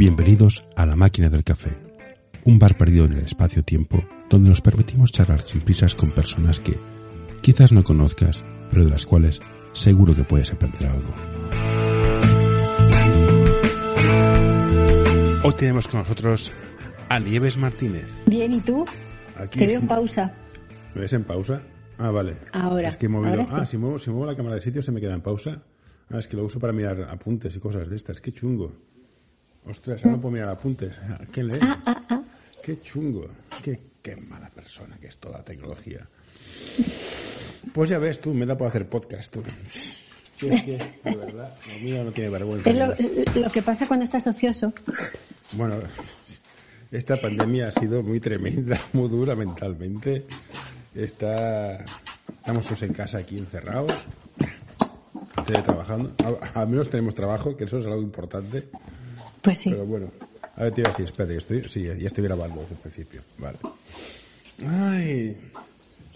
Bienvenidos a La Máquina del Café, un bar perdido en el espacio-tiempo donde nos permitimos charlar sin prisas con personas que quizás no conozcas, pero de las cuales seguro que puedes aprender algo. Hoy tenemos con nosotros a Nieves Martínez. Bien, ¿y tú? Aquí. Te veo en pausa. ¿Me ves en pausa? Ah, vale. Ahora, Es que he movido... ahora sí. Ah, si muevo, si muevo la cámara de sitio se me queda en pausa. Ah, es que lo uso para mirar apuntes y cosas de estas. Qué chungo. Ostras, ahora no puedo mirar apuntes. ¿Qué lees? Ah, ah, ah. Qué chungo. Qué, qué mala persona que es toda la tecnología. Pues ya ves tú, me da por hacer podcast tú. Sí, es que, de verdad, lo mío no tiene vergüenza. Es lo, lo que pasa cuando estás ocioso. Bueno, esta pandemia ha sido muy tremenda, muy dura mentalmente. Está, estamos todos en casa aquí encerrados, trabajando. Al menos tenemos trabajo, que eso es algo importante. Pues sí. Pero bueno, a ver, te iba a decir, espérate, estoy, sí, ya estoy grabando desde el principio. Vale. Ay,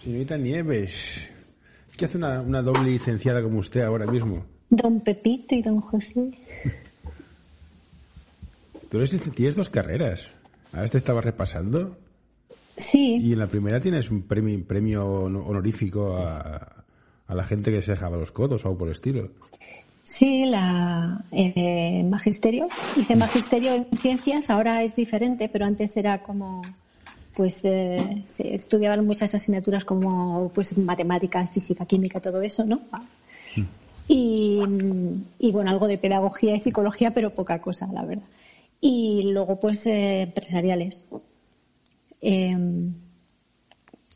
señorita Nieves, ¿qué hace una, una doble licenciada como usted ahora mismo? Don Pepito y don José. Tú eres, tienes dos carreras. A ver, te estaba repasando. Sí, Y en la primera tienes un premio, premio honor- honorífico a, a la gente que se dejaba los codos o algo por el estilo. Sí, la eh, magisterio. Hice magisterio en ciencias, ahora es diferente, pero antes era como, pues, eh, se estudiaban muchas asignaturas como, pues, matemáticas, física, química, todo eso, ¿no? Y, y bueno, algo de pedagogía y psicología, pero poca cosa, la verdad. Y luego, pues, eh, empresariales. Eh,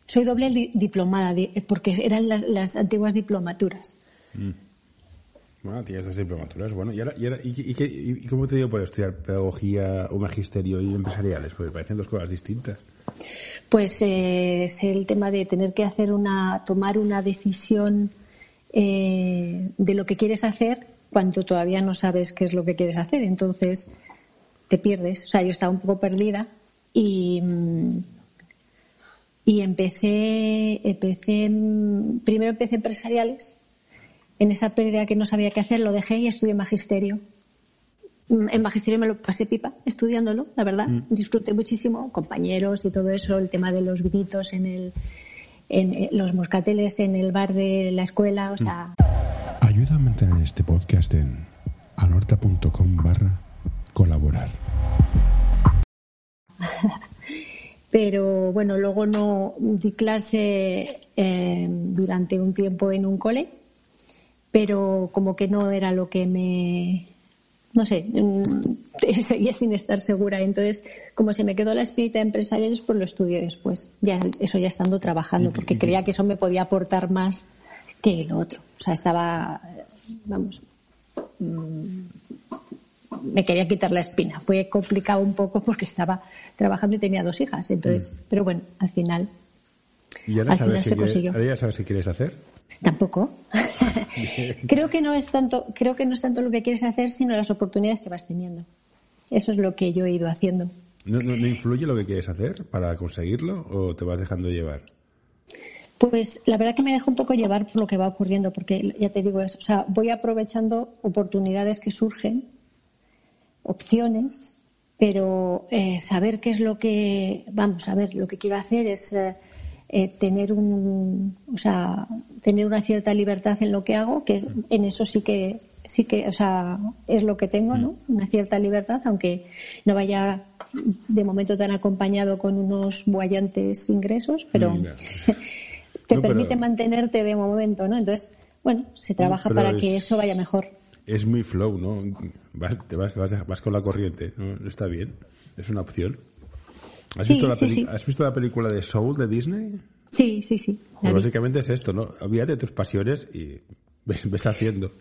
soy doble di- diplomada, di- porque eran las, las antiguas diplomaturas. Bueno, tienes dos diplomaturas. Bueno, ¿y, ahora, y, ahora- y- y y cómo te dio por estudiar pedagogía o magisterio y empresariales? Porque parecen dos cosas distintas. Pues eh, es el tema de tener que hacer una, tomar una decisión eh, de lo que quieres hacer cuando todavía no sabes qué es lo que quieres hacer. Entonces te pierdes. O sea, yo estaba un poco perdida y, mm, y empecé, empecé, mm, primero empecé empresariales. En esa pérdida que no sabía qué hacer, lo dejé y estudié magisterio. Mm, En magisterio me lo pasé pipa estudiándolo, la verdad. Disfruté muchísimo, compañeros y todo eso, el tema de los vinitos en el, en eh, los moscateles en el bar de la escuela, o sea, Ayuda a mantener este podcast en anorta.com barra colaborar. pero bueno, luego no di clase eh, durante un tiempo en un cole, pero como que no era lo que me, no sé, mm, seguía sin estar segura. Entonces, como se me quedó la espinita empresarial, pues lo estudié después, ya eso ya estando trabajando, porque creía que eso me podía aportar más que lo otro. O sea, estaba, vamos, mm, me quería quitar la espina. Fue complicado un poco porque estaba trabajando y tenía dos hijas. Entonces, pero bueno, al final ¿Y ahora Al sabes, final qué se quieres, consiguió. ahora ya sabes qué quieres hacer? tampoco. creo que no es tanto, creo que no es tanto lo que quieres hacer, sino las oportunidades que vas teniendo. Eso es lo que yo he ido haciendo. ¿No, no, no influye lo que quieres hacer para conseguirlo o te vas dejando llevar? Pues la verdad que me dejo un poco llevar por lo que va ocurriendo, porque ya te digo eso, o sea, voy aprovechando oportunidades que surgen, opciones, pero eh, saber qué es lo que, vamos a ver, lo que quiero hacer es eh, eh, tener un, o sea, tener una cierta libertad en lo que hago, que es- en eso sí que, sí que, o sea, es lo que tengo, ¿no? Una cierta libertad, aunque no vaya de momento tan acompañado con unos buallantes ingresos, pero Mm, te No, pero- permite mantenerte de momento, ¿no? Entonces, bueno, se trabaja pero para que es- eso vaya mejor. Es muy flow, ¿no? Vas, te vas, vas, vas con la corriente, ¿no? Está bien. Es una opción. ¿Has, Sí, visto la sí. ¿Has visto la película de Soul de Disney? Sí, sí, sí. Pues básicamente es esto, ¿no? Olvídate de tus pasiones y ves, ves haciendo.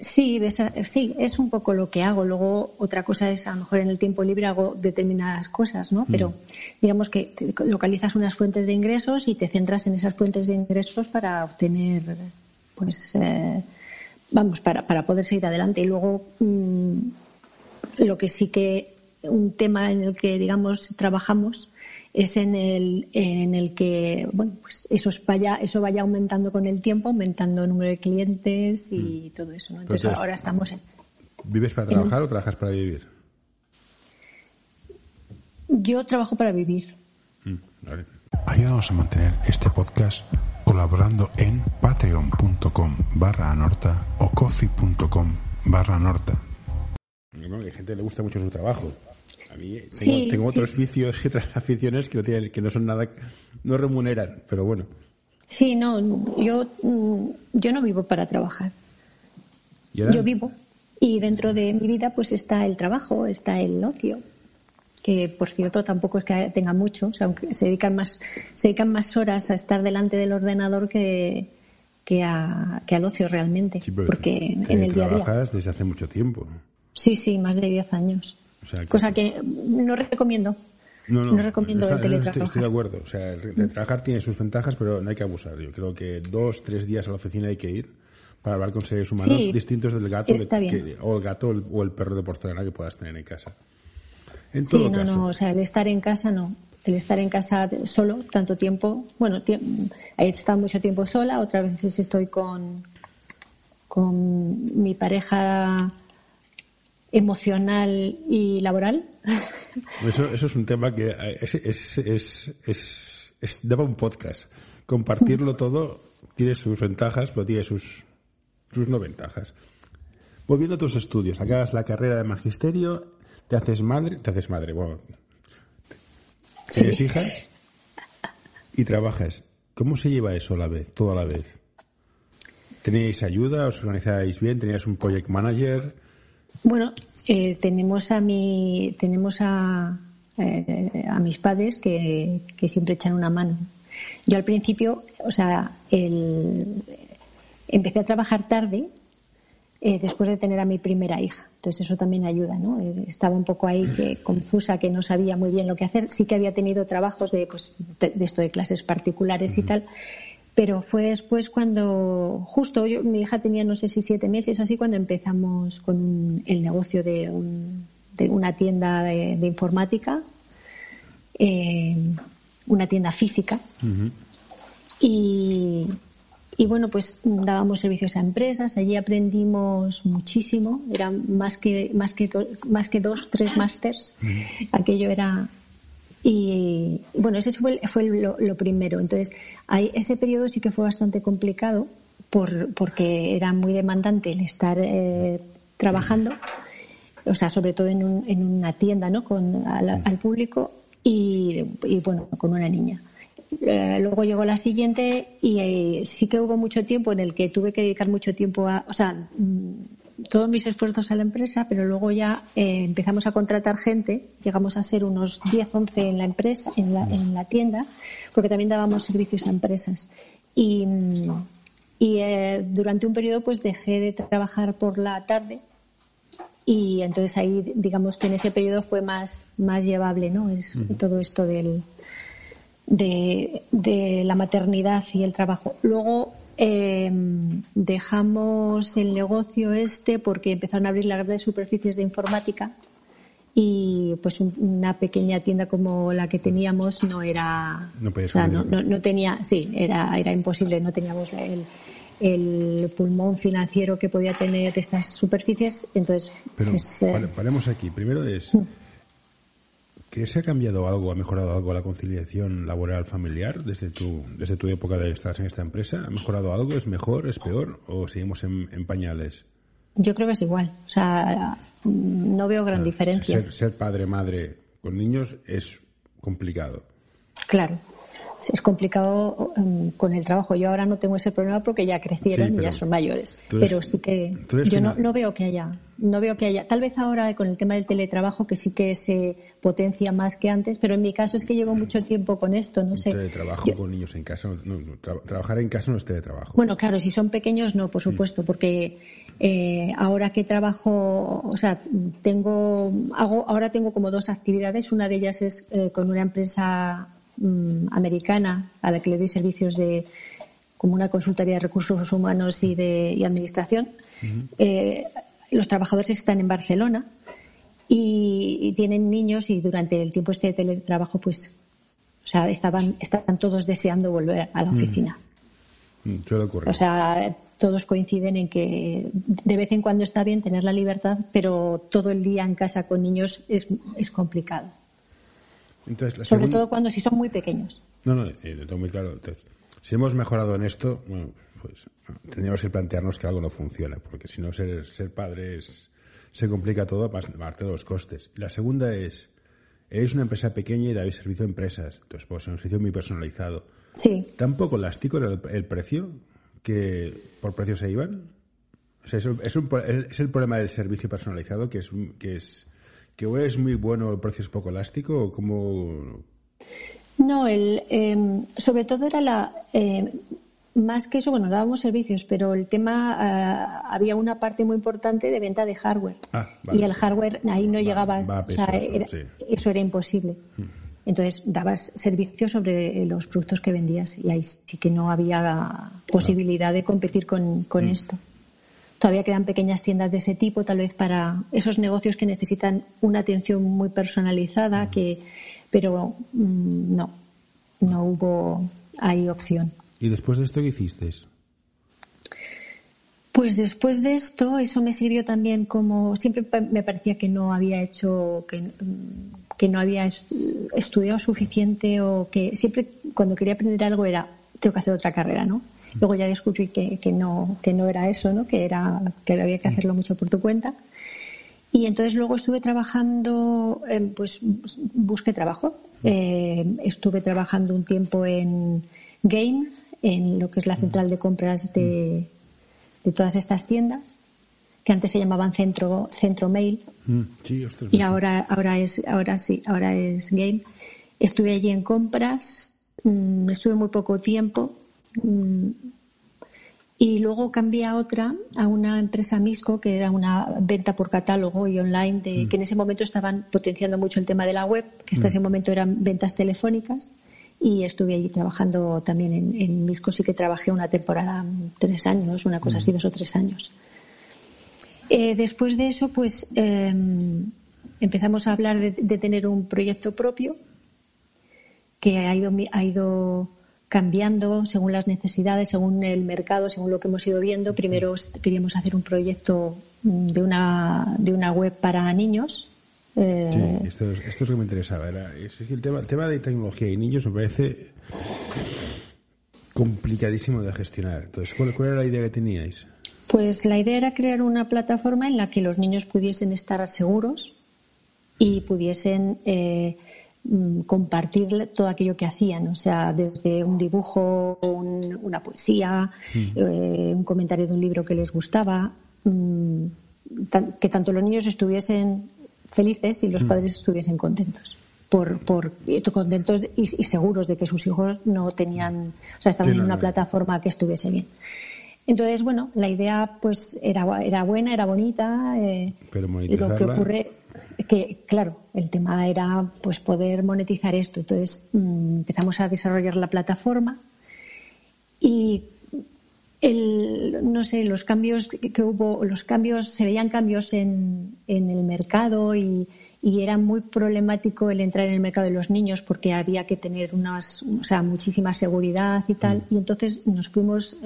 Sí, ves a- sí, es un poco lo que hago. Luego, otra cosa es, a lo mejor en el tiempo libre hago determinadas cosas, ¿no? Pero digamos que localizas unas fuentes de ingresos y te centras en esas fuentes de ingresos para obtener, pues, eh, vamos, para, para poder seguir adelante. Y luego, mm, lo que sí que, un tema en el que, digamos, trabajamos es en el, en el que, bueno, pues eso es vaya, eso vaya aumentando con el tiempo, aumentando el número de clientes y todo eso, ¿no? Entonces Entonces- ahora estamos en, ¿Vives para trabajar o trabajas para vivir? Yo trabajo para vivir. Mm, vale. Ayúdanos a mantener este podcast colaborando en patreon.com barra anorta o coffee.com barra anorta. Bueno, hay gente que le gusta mucho su trabajo. A mí tengo, otros vicios y otras aficiones que no, tienen, que no son nada, no remuneran, pero bueno. Sí, no, yo, mm, yo no vivo para trabajar. Yo vivo y dentro de mi vida pues está el trabajo, está el ocio, que por cierto tampoco es que tenga mucho, o sea, aunque se dedican más, se dedican más horas a estar delante del ordenador que, que, a, que al ocio realmente. porque en el día a día. desde hace mucho tiempo. Sí, sí, más de 10 años. Cosa que no recomiendo. No, no, recomiendo el. Estoy, de acuerdo. O sea, el trabajar tiene sus ventajas, pero no hay que abusar. Yo creo que dos, tres días a la oficina hay que ir para hablar con seres humanos distintos del gato o el gato o el, perro de porcelana que puedas tener en casa. En todo sí, no, no, o sea, el estar en casa no. El estar en casa solo tanto tiempo, bueno, he estado mucho tiempo sola, otras veces estoy con, con mi pareja emocional y laboral. Eso, eso es un tema que es, es, es, es, daba un podcast. Compartirlo todo tiene sus ventajas, pero tiene sus, sus no ventajas. Volviendo a tus estudios, acabas la carrera de magisterio, te haces madre, te haces madre, bueno, tienes hijas y trabajas. ¿Cómo se lleva eso a la vez, todo a la vez? ¿Tenéis ayuda? ¿Os organizáis bien? ¿Tenías un project manager? Bueno, eh, tenemos a mi, tenemos a, eh, a mis padres que, que, siempre echan una mano. Yo al principio, o sea, el, empecé a trabajar tarde eh, después de tener a mi primera hija. Entonces eso también ayuda, ¿no? Estaba un poco ahí que confusa, que no sabía muy bien lo que hacer. Sí que había tenido trabajos de, pues, de, esto de clases particulares y tal, pero fue después cuando, justo yo, mi hija tenía no sé si siete meses o así, cuando empezamos con el negocio de, una tienda de, informática, eh, una tienda física. Y, bueno, pues dábamos servicios a empresas, allí aprendimos muchísimo, eran más que, más que, más que dos, tres másters, aquello era y bueno, ese fue, fue lo, primero. Entonces, hay, ese periodo sí que fue bastante complicado por, porque era muy demandante el estar eh, trabajando, o sea, sobre todo en, un, en una tienda, ¿no? Con, al, público y, y, bueno, con una niña. Eh, luego llegó la siguiente y eh, sí que hubo mucho tiempo en el que tuve que dedicar mucho tiempo a, o sea, mm, todos mis esfuerzos a la empresa, pero luego ya eh, empezamos a contratar gente, llegamos a ser unos 10, 11 en la empresa, en la, en la tienda, porque también dábamos servicios a empresas. Y, y eh, durante un periodo pues dejé de trabajar por la tarde y entonces ahí digamos que en ese periodo fue más, más llevable, ¿no? Es todo esto del, de, de la maternidad y el trabajo. Luego eh, dejamos el negocio este porque empezaron a abrir las grandes superficies de informática y pues una pequeña tienda como la que teníamos no era no, o sea, no, no, tenía sí era era imposible no teníamos el, el pulmón financiero que podía tener estas superficies entonces pero pues, eh, paremos aquí primero es mm. ¿Que se ha cambiado algo, ha mejorado algo la conciliación laboral familiar desde tu, desde tu época de estar en esta empresa? ¿Ha mejorado algo? ¿Es mejor? ¿Es peor? ¿O seguimos en, pañales? Yo creo que es igual. O sea, no veo gran diferencia. Ser, ser padre, madre con niños es complicado. Claro es complicado um, con el trabajo. Yo ahora no tengo ese problema porque ya crecieron y ya son mayores. pero sí que yo no, no, veo que haya, no veo que haya. Tal vez ahora con el tema del teletrabajo que sí que se potencia más que antes, pero en mi caso es que llevo mucho tiempo con esto, no sé. Teletrabajo con niños en casa, trabajar en casa no es teletrabajo. Bueno, claro, si son pequeños no, por mm. supuesto, porque eh, ahora que trabajo, o sea, tengo, hago, ahora tengo como dos actividades. Una de ellas es eh, con una empresa Mm, americana a la que le doy servicios de como una consultoría de recursos humanos y de administración. Eh, los trabajadores están en Barcelona y, tienen niños y durante el tiempo este de teletrabajo, pues, o sea, estaban, estaban todos deseando volver a la oficina. O sea, todos coinciden en que de vez en cuando está bien tener la libertad, pero todo el día en casa con niños es, es complicado. Sobre todo cuando si son muy pequeños. No, no, eh, lo tengo muy claro. Entonces, si hemos mejorado en esto, bueno, pues tendríamos que plantearnos que algo no funciona, porque si no, ser, ser padre se complica todo aparte de los costes. La segunda es, es una empresa pequeña y dais servicio a empresas, entonces pues es un servicio muy personalizado. Sí. ¿Tampoco elástico era el, precio? ¿Que por precio se iban? O sea, es, es, es, el problema del servicio personalizado, que es, que es que es muy bueno, el precio es poco elástico, o cómo... No, el, em, sobre todo era la... Em, más que eso, bueno, dábamos servicios, pero el tema, ah, había una parte muy importante de venta de hardware. Ah, y el hardware, ahí no llegabas, o sea, eso era imposible. Mm. Entonces, dabas servicios sobre los productos que vendías y ahí sí que no había posibilidad de competir con, con mm. esto. Todavía quedan pequeñas tiendas de ese tipo, tal vez para esos negocios que necesitan una atención muy personalizada, que, pero mm, no, no hubo ahí opción. ¿Y después de esto qué hiciste? Pues después de esto, eso me sirvió también como siempre me parecía que no había hecho, que, que no había estudiado suficiente o que siempre cuando quería aprender algo era tengo que hacer otra carrera, ¿no? Luego ya descubrí que, que, no, que no era eso, ¿no? que, era, que había que hacerlo mucho por tu cuenta. Y entonces luego estuve trabajando, pues busqué trabajo. Eh, estuve trabajando un tiempo en Game, en lo que es la central de compras de, de todas estas tiendas, que antes se llamaban Centro, Centro Mail. Mm, y ahora, ahora es, ahora sí, ahora es Game. Estuve allí en compras, mm, estuve muy poco tiempo, Mm. Y luego cambié a otra, a una empresa Misco, que era una venta por catálogo y online, de, mm. que en ese momento estaban potenciando mucho el tema de la web, que hasta mm. ese momento eran ventas telefónicas. Y estuve allí trabajando también en, Misco, sí que trabajé una temporada, tres años, una cosa así, dos o tres años. Eh, después de eso, pues em, empezamos a hablar de, de, tener un proyecto propio que ha ido, ha ido cambiando según las necesidades, según el mercado, según lo que hemos ido viendo. Primero queríamos hacer un proyecto mm, de una, de una web para niños. Eh, sí, esto es, lo que me interesaba. Era, el, tema, el tema de tecnología y niños me parece complicadísimo de gestionar. Entonces, ¿cuál, ¿cuál, era la idea que teníais? Pues la idea era crear una plataforma en la que los niños pudiesen estar seguros y pudiesen eh, compartir todo aquello que hacían, o sea, desde un dibujo, una poesía, eh, un comentario de un libro que les gustaba, mm, que tanto los niños estuviesen felices y los padres estuviesen contentos. Por, por contentos y, seguros de que sus hijos no tenían, o sea, estaban en una plataforma que estuviese bien. Entonces, bueno, la idea pues era, era buena, era bonita. Eh, Pero lo que ocurre que, claro, el tema era pues poder monetizar esto. Entonces mm, empezamos a desarrollar la plataforma y el, no sé, los cambios que hubo, los cambios, se veían cambios en, en el mercado y, y, era muy problemático el entrar en el mercado de los niños porque había que tener unas, o sea, muchísima seguridad y tal. Mm. Y entonces nos fuimos,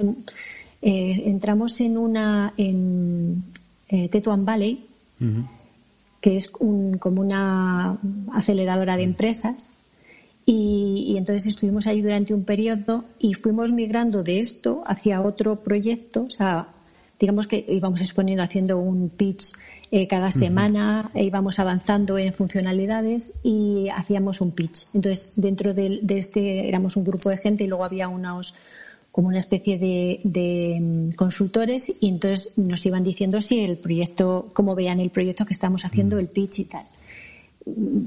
eh, entramos en una, en eh, Tetuan Valley, que es como una aceleradora de empresas. Y, entonces estuvimos ahí durante un periodo y fuimos migrando de esto hacia otro proyecto. O sea, digamos que íbamos exponiendo, haciendo un pitch eh, cada semana, e íbamos avanzando en funcionalidades y hacíamos un pitch. Entonces, dentro de, de, este éramos un grupo de gente y luego había unos, como una especie de, mm, consultores y entonces nos iban diciendo si el proyecto, cómo veían el proyecto que estamos haciendo, mm. el pitch y tal.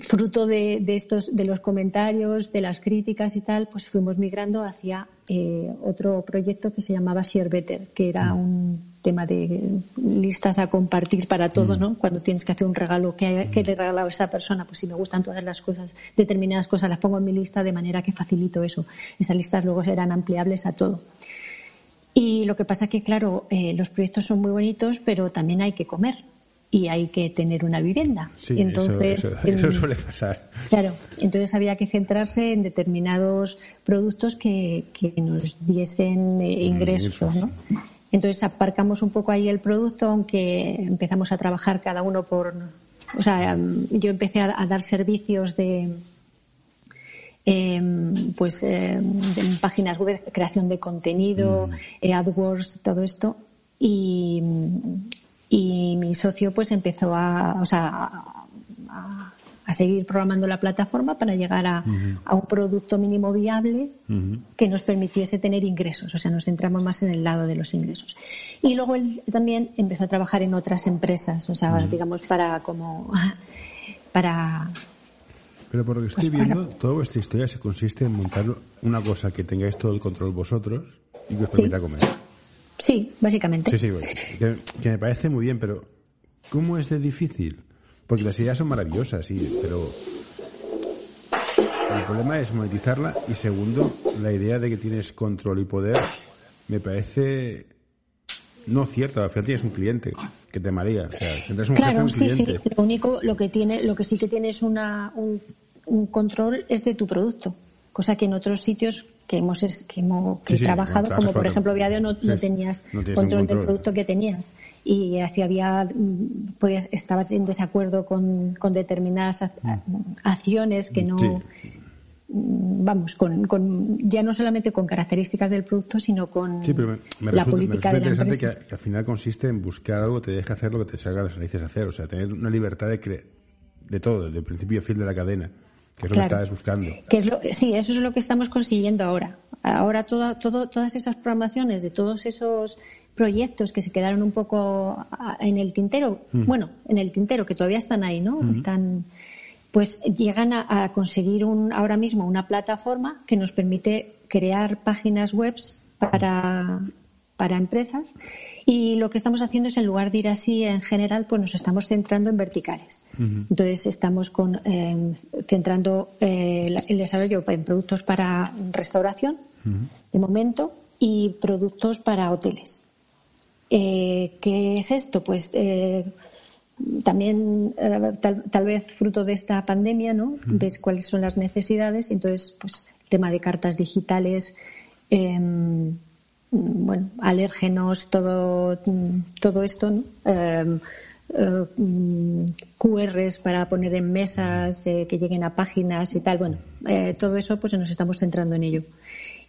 Fruto de, de, estos, de los comentarios, de las críticas y tal, pues fuimos migrando hacia eh, otro proyecto que se llamaba Share Better, que era mm. un tema de listas a compartir para todo, mm. ¿no? Cuando tienes que hacer un regalo, ¿qué, le he regalado a esa persona? Pues si me gustan todas las cosas, determinadas cosas, las pongo en mi lista de manera que facilito eso. Esas listas luego serán ampliables a todo. Y lo que pasa es que, claro, eh, los proyectos son muy bonitos, pero también hay que comer y hay que tener una vivienda. Sí, entonces, eso, suele pasar. Claro, entonces había que centrarse en determinados productos que, que nos diesen eh, ingresos, ¿no? Entonces aparcamos un poco ahí el producto, aunque empezamos a trabajar cada uno por. O sea, yo empecé a, dar servicios de, em, pues em, en páginas web, creación de contenido, mm. eh, AdWords, todo esto. Y, y mi socio pues empezó a, o sea, a, seguir programando la plataforma para llegar a, un producto mínimo viable que nos permitiese tener ingresos. O sea, nos centramos más en el lado de los ingresos. Y luego él también empezó a trabajar en otras empresas, o sea, digamos, para como para pero por lo que estoy pues viendo, toda vuestra historia se consiste en montar una cosa que tengáis todo el control vosotros y que os permita comer. Sí, básicamente. Sí, sí, que, me parece muy bien, pero ¿cómo es de difícil? Porque las ideas son maravillosas, sí, pero el problema es monetizarla y segundo, la idea de que tienes control y poder me parece no cierta. Al final tienes un cliente que te marea. O sea, un claro, un sí, sí. Lo único, lo que tiene, lo que sí que tienes una, un, un control es de tu producto, cosa que en otros sitios que hemos, que hemos trabajado, como por ejemplo Viadeo, no, no tenías control, del producto que tenías. Y así había, mm, podías, estabas en desacuerdo con, con determinadas mm. acciones que no, mm, vamos, con, con, ya no solamente con características del producto, sino con la política de la empresa. Que, que, al final consiste en buscar algo que te deje hacer lo que te salga a las narices hacer, o sea, tener una libertad de, de todo, desde el principio a fin de la cadena. Que es lo que estabas buscando. Que es lo, sí, eso es lo que estamos consiguiendo ahora. Ahora todo, todo, todas esas programaciones de todos esos proyectos que se quedaron un poco en el tintero, bueno, en el tintero, que todavía están ahí, ¿no? Están, pues llegan a, a, conseguir un, ahora mismo una plataforma que nos permite crear páginas web para, para empresas. Y lo que estamos haciendo es en lugar de ir así en general pues nos estamos centrando en verticales. Entonces estamos con, em, centrando eh, el desarrollo en productos para restauración de momento y productos para hoteles. Eh, ¿qué es esto? pues eh, también tal, vez fruto de esta pandemia no ves cuáles son las necesidades. Entonces pues el tema de cartas digitales em, bueno, alérgenos, todo, todo esto, em, eh, QRs para poner en mesas, eh, que lleguen a páginas y tal. Bueno, eh, todo eso pues nos estamos centrando en ello.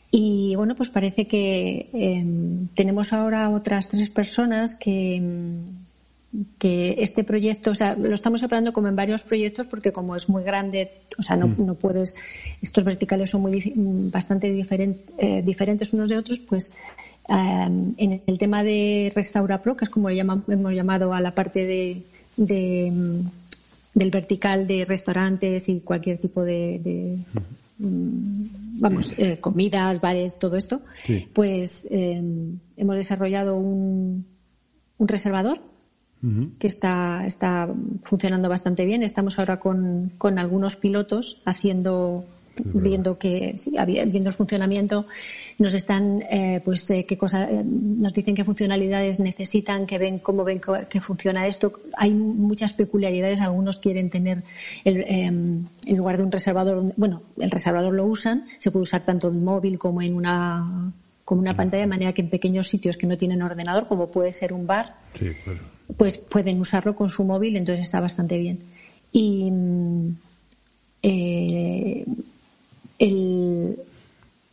Y bueno, pues parece que em, tenemos ahora otras tres personas que, que este proyecto, o sea, lo estamos separando como en varios proyectos porque como es muy grande, o sea, no, mm. no puedes, estos verticales son muy bastante eh, diferentes unos de otros, pues em, en el tema de Restaura Pro, que es como hemos llamado a la parte de, del vertical de restaurantes y cualquier tipo de, mm, vamos, eh, comidas, bares, todo esto, pues em, hemos desarrollado un, un reservador que está, está funcionando bastante bien. Estamos ahora con, con algunos pilotos haciendo viendo que sí, viendo el funcionamiento. Nos están eh, pues eh, qué cosa eh, nos dicen qué funcionalidades necesitan que ven cómo ven que funciona esto. Hay muchas peculiaridades. Algunos quieren tener el, em, en lugar de un reservador bueno el reservador lo usan. Se puede usar tanto en móvil como en una como una pantalla de manera que en pequeños sitios que no tienen ordenador como puede ser un bar. Sí, claro pues pueden usarlo con su móvil, entonces está bastante bien. Y eh,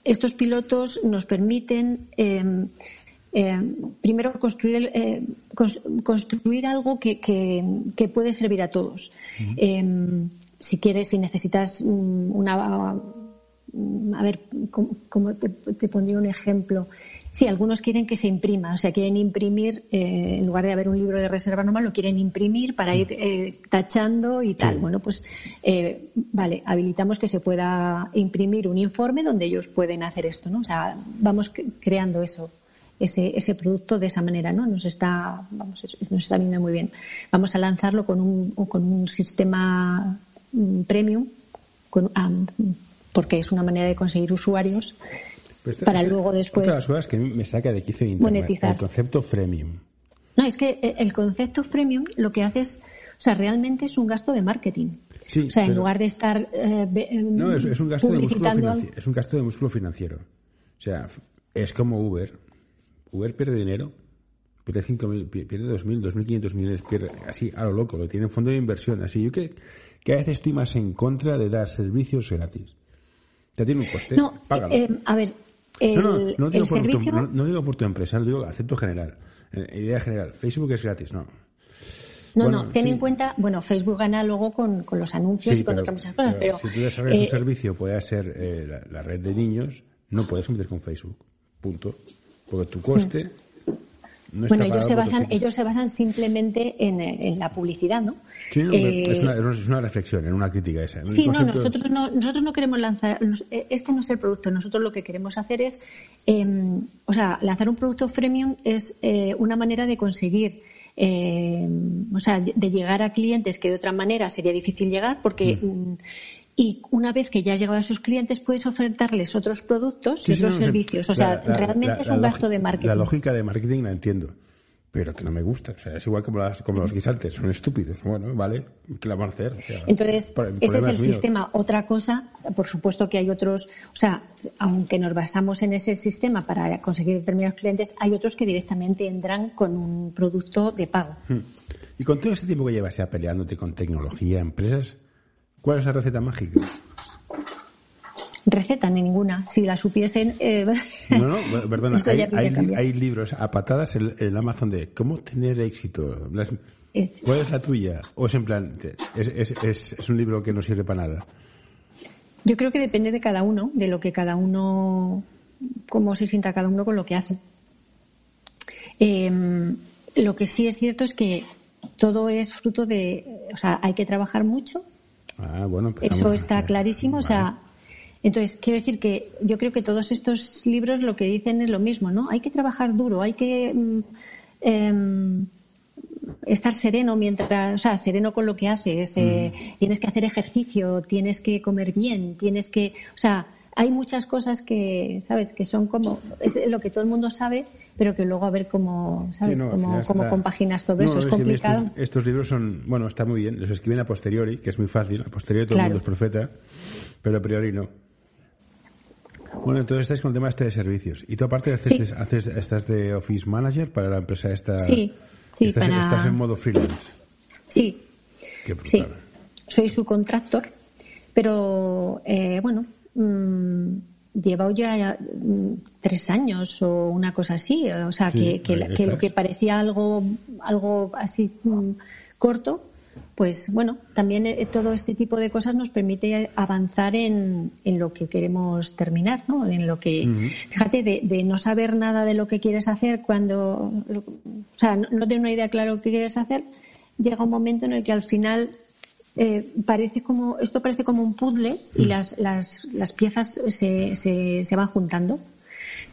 estos pilotos nos permiten em, em, primero construir, eh, construir algo que, que, puede servir a todos. Em, si quieres, si necesitas una. A ver, ¿cómo, te, te, pondría un ejemplo? Sí, algunos quieren que se imprima, o sea, quieren imprimir, eh, en lugar de haber un libro de reserva normal, lo quieren imprimir para ir eh, tachando y tal. Bueno, pues, eh, vale, habilitamos que se pueda imprimir un informe donde ellos pueden hacer esto, ¿no? O sea, vamos creando eso. Ese, ese producto de esa manera, ¿no? Nos está, vamos, nos está viendo muy bien. Vamos a lanzarlo con un, con un sistema mm, premium, con, porque es una manera de conseguir usuarios pues para luego después. Otra de las cosas que me saca de quicio monetizar. el concepto freemium. No, es que el concepto freemium lo que hace es, o sea, realmente es un gasto de marketing. Sí, o sea, en lugar de estar. Eh, em, no, es, un gasto de músculo financiero. Es un gasto de músculo financiero. O sea, es como Uber. Uber pierde dinero, pierde 5.000, pierde 2.000, 2.500 millones, pierde así a lo loco, lo tiene en fondo de inversión. Así yo que, que a veces estoy más en contra de dar servicios gratis. Ya tiene un coste. No, págalo. eh, a ver, el, no, no, no digo, el por tu, no, no digo por tu empresa, no digo acepto general. Eh, idea general. Facebook es gratis, no. No, Bueno, no, ten sí. en cuenta, bueno, Facebook gana luego con, con los anuncios Sí, y con otras muchas cosas, pero, si tú desarrollas eh, un servicio, puede ser eh, la, la red de niños, no puedes competir con Facebook. Punto. Porque tu coste no bueno, ellos se basan, ellos se basan simplemente en, en la publicidad, ¿no? Sí, no, Eh, es, una, es una reflexión, en una crítica esa. Sí, no, nosotros no, nosotros no queremos lanzar, eh, este no es el producto, nosotros lo que queremos hacer es, eh, o sea, lanzar un producto freemium es eh, una manera de conseguir, eh, o sea, de llegar a clientes que de otra manera sería difícil llegar porque, mm, y una vez que ya has llegado a esos clientes puedes ofertarles otros productos y sí, otros no, servicios, o sea, La- la- realmente la- es la un gasto de marketing. La lógica de marketing la entiendo, pero que no me gusta. O sea, es igual como, las, como los guisantes, son estúpidos. Bueno, vale, ¿qué le vamos a hacer? O sea, Entonces, ese es el sistema. Otra cosa, por supuesto que hay otros, o sea, aunque nos basamos en ese sistema para conseguir determinados clientes, hay otros que directamente entran con un producto de pago. Hmm. Y con todo este tiempo que llevas ya peleándote con tecnología, empresas, ¿cuál es la receta mágica? Receta ni ninguna. Si la supiesen, eh, No, no, perdona, hay, hay- libros a patadas en el Amazon de cómo tener éxito. ¿Cuál es la tuya? O es en plan, es, es, es, es un libro que no sirve para nada. Yo creo que depende de cada uno, de lo que cada uno, cómo se sienta cada uno con lo que hace. Eh, lo que sí es cierto es que todo es fruto de, o sea, hay que trabajar mucho, Ah, bueno, empezamos. Eso está clarísimo. O sea, entonces quiero decir que yo creo que todos estos libros lo que dicen es lo mismo, ¿no? Hay que trabajar duro, hay que mm, em, estar sereno mientras, o sea, sereno con lo que haces. eh, Mm. Tienes que hacer ejercicio, tienes que comer bien, tienes que, o sea, hay muchas cosas que, sabes, que son como es lo que todo el mundo sabe, pero que luego a ver cómo, sabes, Sí, no, cómo, cómo está- compaginas todo No, eso. Es complicado. Estos, estos libros son, bueno, está muy bien, los escriben a posteriori, que es muy fácil, a posteriori todo Claro. el mundo es profeta, pero a priori no. Bueno, entonces estáis con el tema este de servicios. Y tú aparte haces, Sí. haces, estás de Office Manager para la empresa esta. Sí, sí, estás, para- estás en modo freelance. Sí, Qué Sí, soy subcontractor, pero eh, bueno, mm, llevo ya mm, tres años o una cosa así, o sea, Sí, que, que, lo que parecía algo, algo así mm, corto, pues bueno, también eh, todo este tipo de cosas nos permite avanzar en, en lo que queremos terminar, ¿no? En lo que, fíjate, de, de no saber nada de lo que quieres hacer cuando, o sea, no, no tener una idea clara de lo que quieres hacer, llega un momento en el que al final eh, parece como esto parece como un puzzle y las, las, las piezas se, se, se van juntando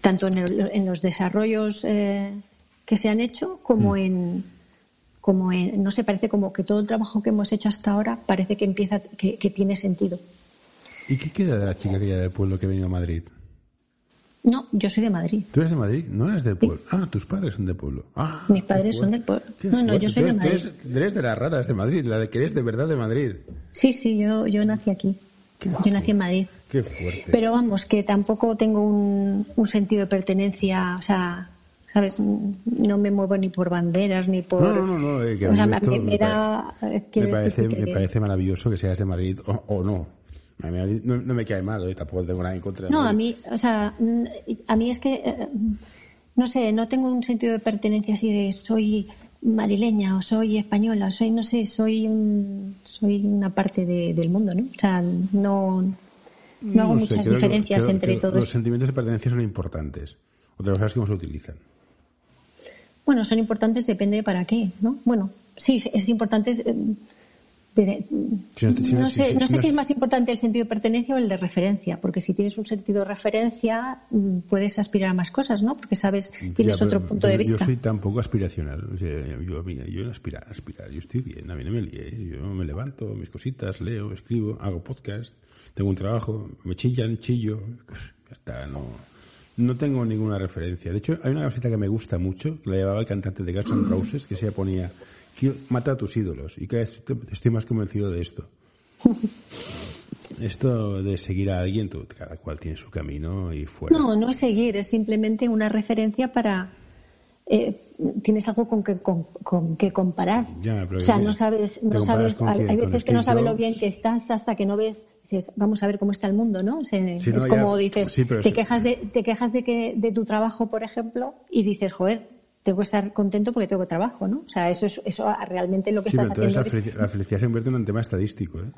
tanto en, el- en los desarrollos eh, que se han hecho como en como en no sé parece como que todo el trabajo que hemos hecho hasta ahora parece que empieza que, que tiene sentido. ¿Y qué queda de la chica aquella del pueblo que ha venido a Madrid? No yo soy de Madrid ¿Tú eres de Madrid? ¿No eres del pueblo? Ah, tus padres son de pueblo. Ah, Mis padres son del pueblo. No, no, yo soy de Madrid. Tú eres, eres de las raras de Madrid, la de que eres de verdad de Madrid. sí sí yo yo nací aquí Qué yo nací en Madrid Qué fuerte. Pero vamos, que tampoco tengo un, un sentido de pertenencia, o sea, ¿sabes? No me muevo ni por banderas ni por. No, no, no, no, eh, que a o mí sea, me, esto me me da. me parece, me maravilloso que seas de Madrid o, o no. A mí no, no me cae mal, eh, tampoco tengo nada en contra de No, a mí, o sea, mm, a mí es que, eh, no sé, no tengo un sentido de pertenencia así de soy marileña o soy española, o soy, no sé, soy un, soy una parte de- del mundo, ¿no? O sea, no, no hago sé, muchas que- diferencias creo entre todos. Los sentimientos de pertenencia son importantes. Otra cosa es cómo se utilizan. Bueno, son importantes, depende para qué, ¿no? Bueno, sí, es importante. eh, de- Si no te- si no- no si- sé, si- no sé si es más importante el sentido de pertenencia o el de referencia, porque si tienes un sentido de referencia mm, puedes aspirar a más cosas, ¿no? Porque sabes, tienes Ya, otro pero punto de vista. Yo soy tan poco aspiracional. O sea, yo, mira, yo aspirar, aspirar. Yo estoy bien, a mí no me lié. Yo me levanto, mis cositas, leo, escribo, hago podcast, tengo un trabajo, me chillan, chillo. pues, Ya está, no, no tengo ninguna referencia. De hecho, hay una cosita que me gusta mucho, que la llevaba el cantante de Guns N' Roses, que se ponía, "Quiero- mata a tus ídolos. Y cada vez estoy- más convencido de esto. Esto de seguir a alguien, tú- cada cual tiene su camino y fuera. No, no es seguir, es simplemente una referencia para. eh, tienes algo con que, con, que comparar. Ya, o sea, no sabes, ¿Te no sabes, hay, quién? hay ¿Con veces que no sabes lo bien que estás hasta que no ves, dices, vamos a ver cómo está el mundo, ¿no? O sea, Sí, es no, como ya, dices, sí, te sí. quejas de, te quejas de que, de tu trabajo, por ejemplo, y dices, joder, tengo que estar contento porque tengo trabajo, ¿no? O sea, eso es, eso realmente lo que Sí, pero estás la, haciendo es, felici- la felicidad se convierte en un tema estadístico, ¿eh?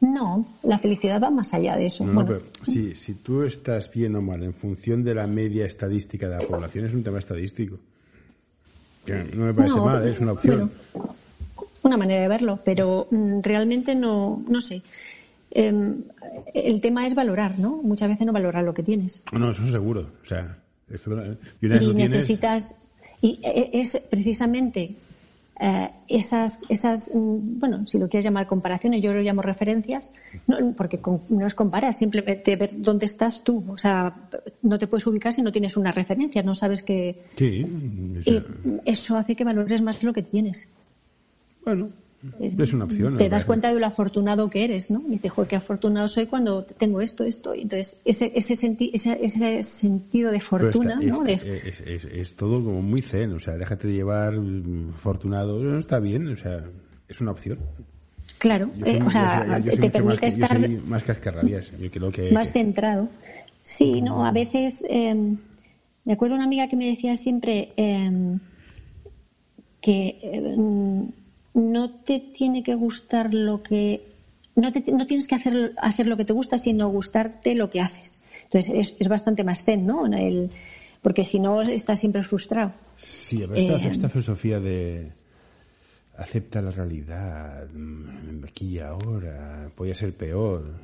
no, la felicidad va más allá de eso. No, pero si, si tú estás bien o mal en función de la media estadística de la población, es un tema estadístico. Que no me parece No, mal, ¿eh? es una opción. bueno, una manera de verlo, pero mm, realmente no, no sé. Em, el tema es valorar, ¿no? Muchas veces no valorar lo que tienes. No, eso seguro. O sea, y una vez Y lo tienes, necesitas, y e- es precisamente eh, esas, esas, mm, bueno, si lo quieres llamar comparaciones, yo lo llamo referencias, no, porque con- no es comparar, simplemente ver dónde estás tú. O sea, no te puedes ubicar si no tienes una referencia, no sabes que. Sí, o sea, y eso hace que valores más lo que tienes. bueno, es una opción. te das cuenta de lo afortunado que eres, ¿no? Y dices, joder, qué afortunado soy cuando tengo esto, esto. Entonces, ese, ese, senti- ese, ese sentido de fortuna, está- ¿no? está- De- es, es- es todo como muy zen, o sea, déjate de llevar mm, afortunado, no está bien, o sea, es una opción. claro, Yo soy- eh, yo o sea, soy- yo soy te más yo estar soy más cascarrabias, yo creo que... más centrado. Sí, no, a veces, eh, me acuerdo una amiga que me decía siempre eh, que eh, no te tiene que gustar lo que, no, te- no tienes que hacer, hacer lo que te gusta, sino gustarte lo que haces. Entonces es, es bastante más zen, ¿no? El, porque si no estás siempre frustrado. Sí, esta, Eh, esta filosofía de acepta la realidad, mm, aquí y ahora, podía ser peor.